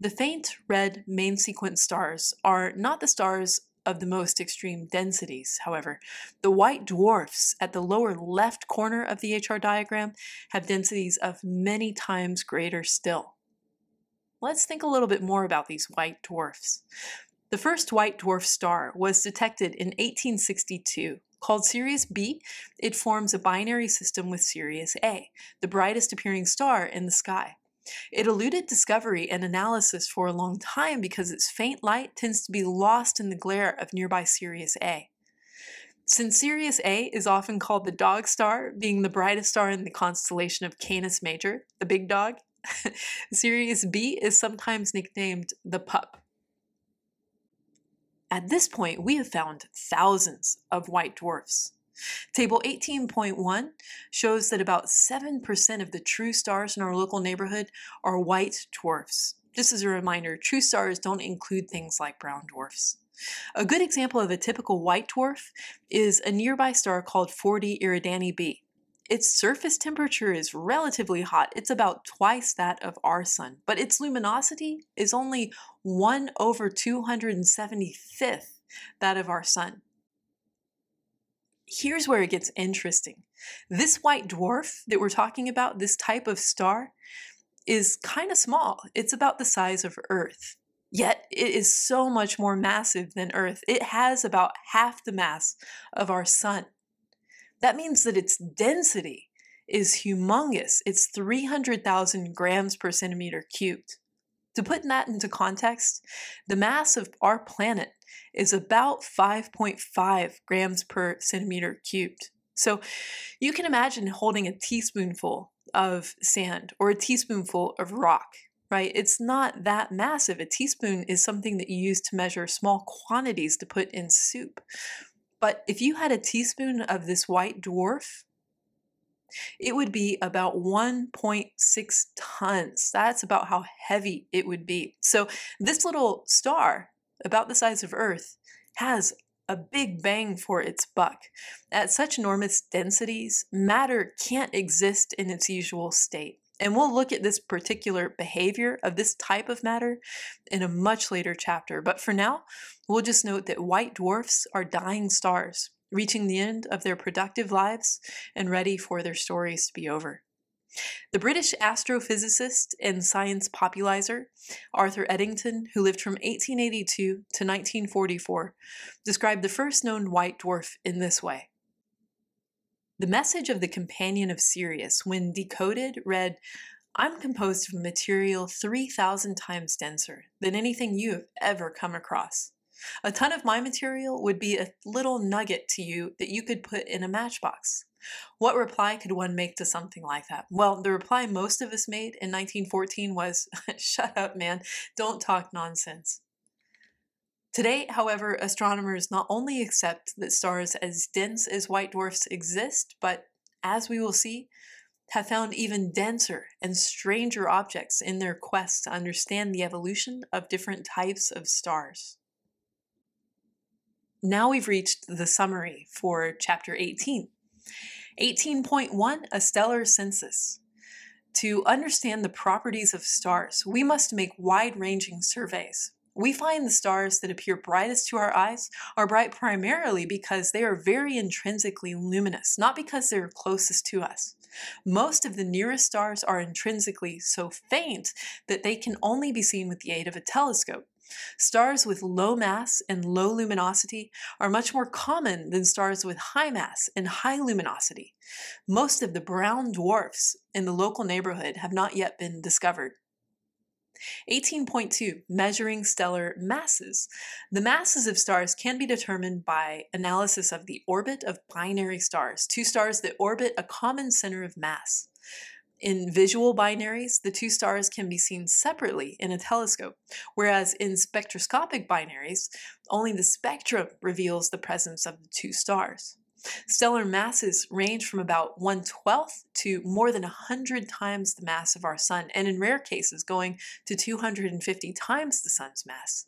The faint red main sequence stars are not the stars of the most extreme densities, however. The white dwarfs at the lower left corner of the HR diagram have densities of many times greater still. Let's think a little bit more about these white dwarfs. The first white dwarf star was detected in 1862. Called Sirius B, it forms a binary system with Sirius A, the brightest appearing star in the sky. It eluded discovery and analysis for a long time because its faint light tends to be lost in the glare of nearby Sirius A. Since Sirius A is often called the dog star, being the brightest star in the constellation of Canis Major, the big dog, Sirius B is sometimes nicknamed the pup. At this point, we have found thousands of white dwarfs. Table 18.1 shows that about 7% of the true stars in our local neighborhood are white dwarfs. Just as a reminder, true stars don't include things like brown dwarfs. A good example of a typical white dwarf is a nearby star called 40 Eridani b. Its surface temperature is relatively hot. It's about twice that of our sun, but its luminosity is only 1 over 275th that of our sun. Here's where it gets interesting. This white dwarf that we're talking about, this type of star, is kind of small. It's about the size of Earth. Yet it is so much more massive than Earth. It has about half the mass of our sun. That means that its density is humongous. It's 300,000 grams per centimeter cubed. To put that into context, the mass of our planet is about 5.5 grams per centimeter cubed. So you can imagine holding a teaspoonful of sand or a teaspoonful of rock right? It's not that massive. A teaspoon is something that you use to measure small quantities to put in soup. But if you had a teaspoon of this white dwarf, it would be about 1.6 tons. That's about how heavy it would be. So, this little star, about the size of Earth, has a big bang for its buck. At such enormous densities, matter can't exist in its usual state. And we'll look at this particular behavior of this type of matter in a much later chapter. But for now, we'll just note that white dwarfs are dying stars, reaching the end of their productive lives and ready for their stories to be over. The British astrophysicist and science popularizer Arthur Eddington, who lived from 1882 to 1944, described the first known white dwarf in this way the message of the companion of Sirius, when decoded, read, I'm composed of material 3,000 times denser than anything you have ever come across. A ton of my material would be a little nugget to you that you could put in a matchbox. What reply could one make to something like that? Well, the reply most of us made in 1914 was, Shut up, man, don't talk nonsense. Today, however, astronomers not only accept that stars as dense as white dwarfs exist, but as we will see, have found even denser and stranger objects in their quest to understand the evolution of different types of stars. Now we've reached the summary for Chapter 18. 18.1 A Stellar Census. To understand the properties of stars, we must make wide ranging surveys. We find the stars that appear brightest to our eyes are bright primarily because they are very intrinsically luminous, not because they're closest to us. Most of the nearest stars are intrinsically so faint that they can only be seen with the aid of a telescope. Stars with low mass and low luminosity are much more common than stars with high mass and high luminosity. Most of the brown dwarfs in the local neighborhood have not yet been discovered. 18.2 Measuring stellar masses. The masses of stars can be determined by analysis of the orbit of binary stars, two stars that orbit a common center of mass. In visual binaries, the two stars can be seen separately in a telescope, whereas in spectroscopic binaries, only the spectrum reveals the presence of the two stars. Stellar masses range from about 1 12th to more than 100 times the mass of our Sun, and in rare cases, going to 250 times the Sun's mass.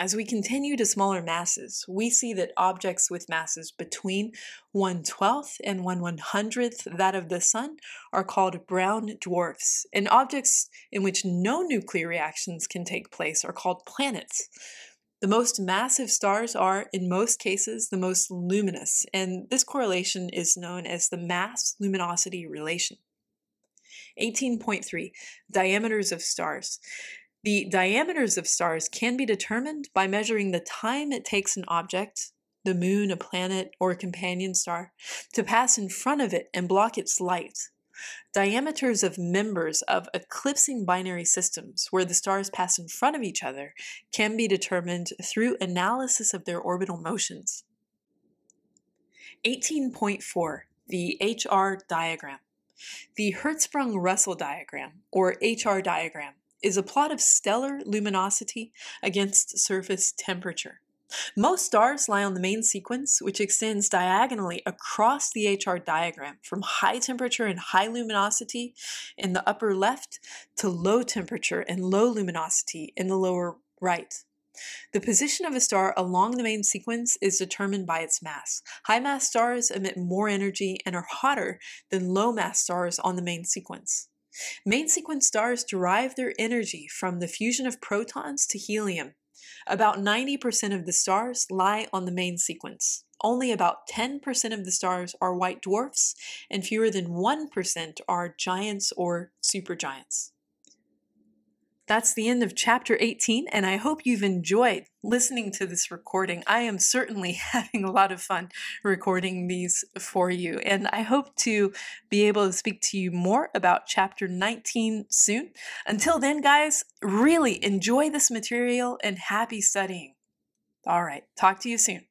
As we continue to smaller masses, we see that objects with masses between 1 12th and 1 100th that of the Sun are called brown dwarfs, and objects in which no nuclear reactions can take place are called planets. The most massive stars are, in most cases, the most luminous, and this correlation is known as the mass luminosity relation. 18.3 Diameters of stars. The diameters of stars can be determined by measuring the time it takes an object, the moon, a planet, or a companion star, to pass in front of it and block its light. Diameters of members of eclipsing binary systems, where the stars pass in front of each other, can be determined through analysis of their orbital motions. 18.4 The HR diagram. The Hertzsprung Russell diagram, or HR diagram, is a plot of stellar luminosity against surface temperature. Most stars lie on the main sequence, which extends diagonally across the HR diagram from high temperature and high luminosity in the upper left to low temperature and low luminosity in the lower right. The position of a star along the main sequence is determined by its mass. High mass stars emit more energy and are hotter than low mass stars on the main sequence. Main sequence stars derive their energy from the fusion of protons to helium. About 90% of the stars lie on the main sequence. Only about 10% of the stars are white dwarfs, and fewer than 1% are giants or supergiants. That's the end of chapter 18, and I hope you've enjoyed listening to this recording. I am certainly having a lot of fun recording these for you, and I hope to be able to speak to you more about chapter 19 soon. Until then, guys, really enjoy this material and happy studying. All right, talk to you soon.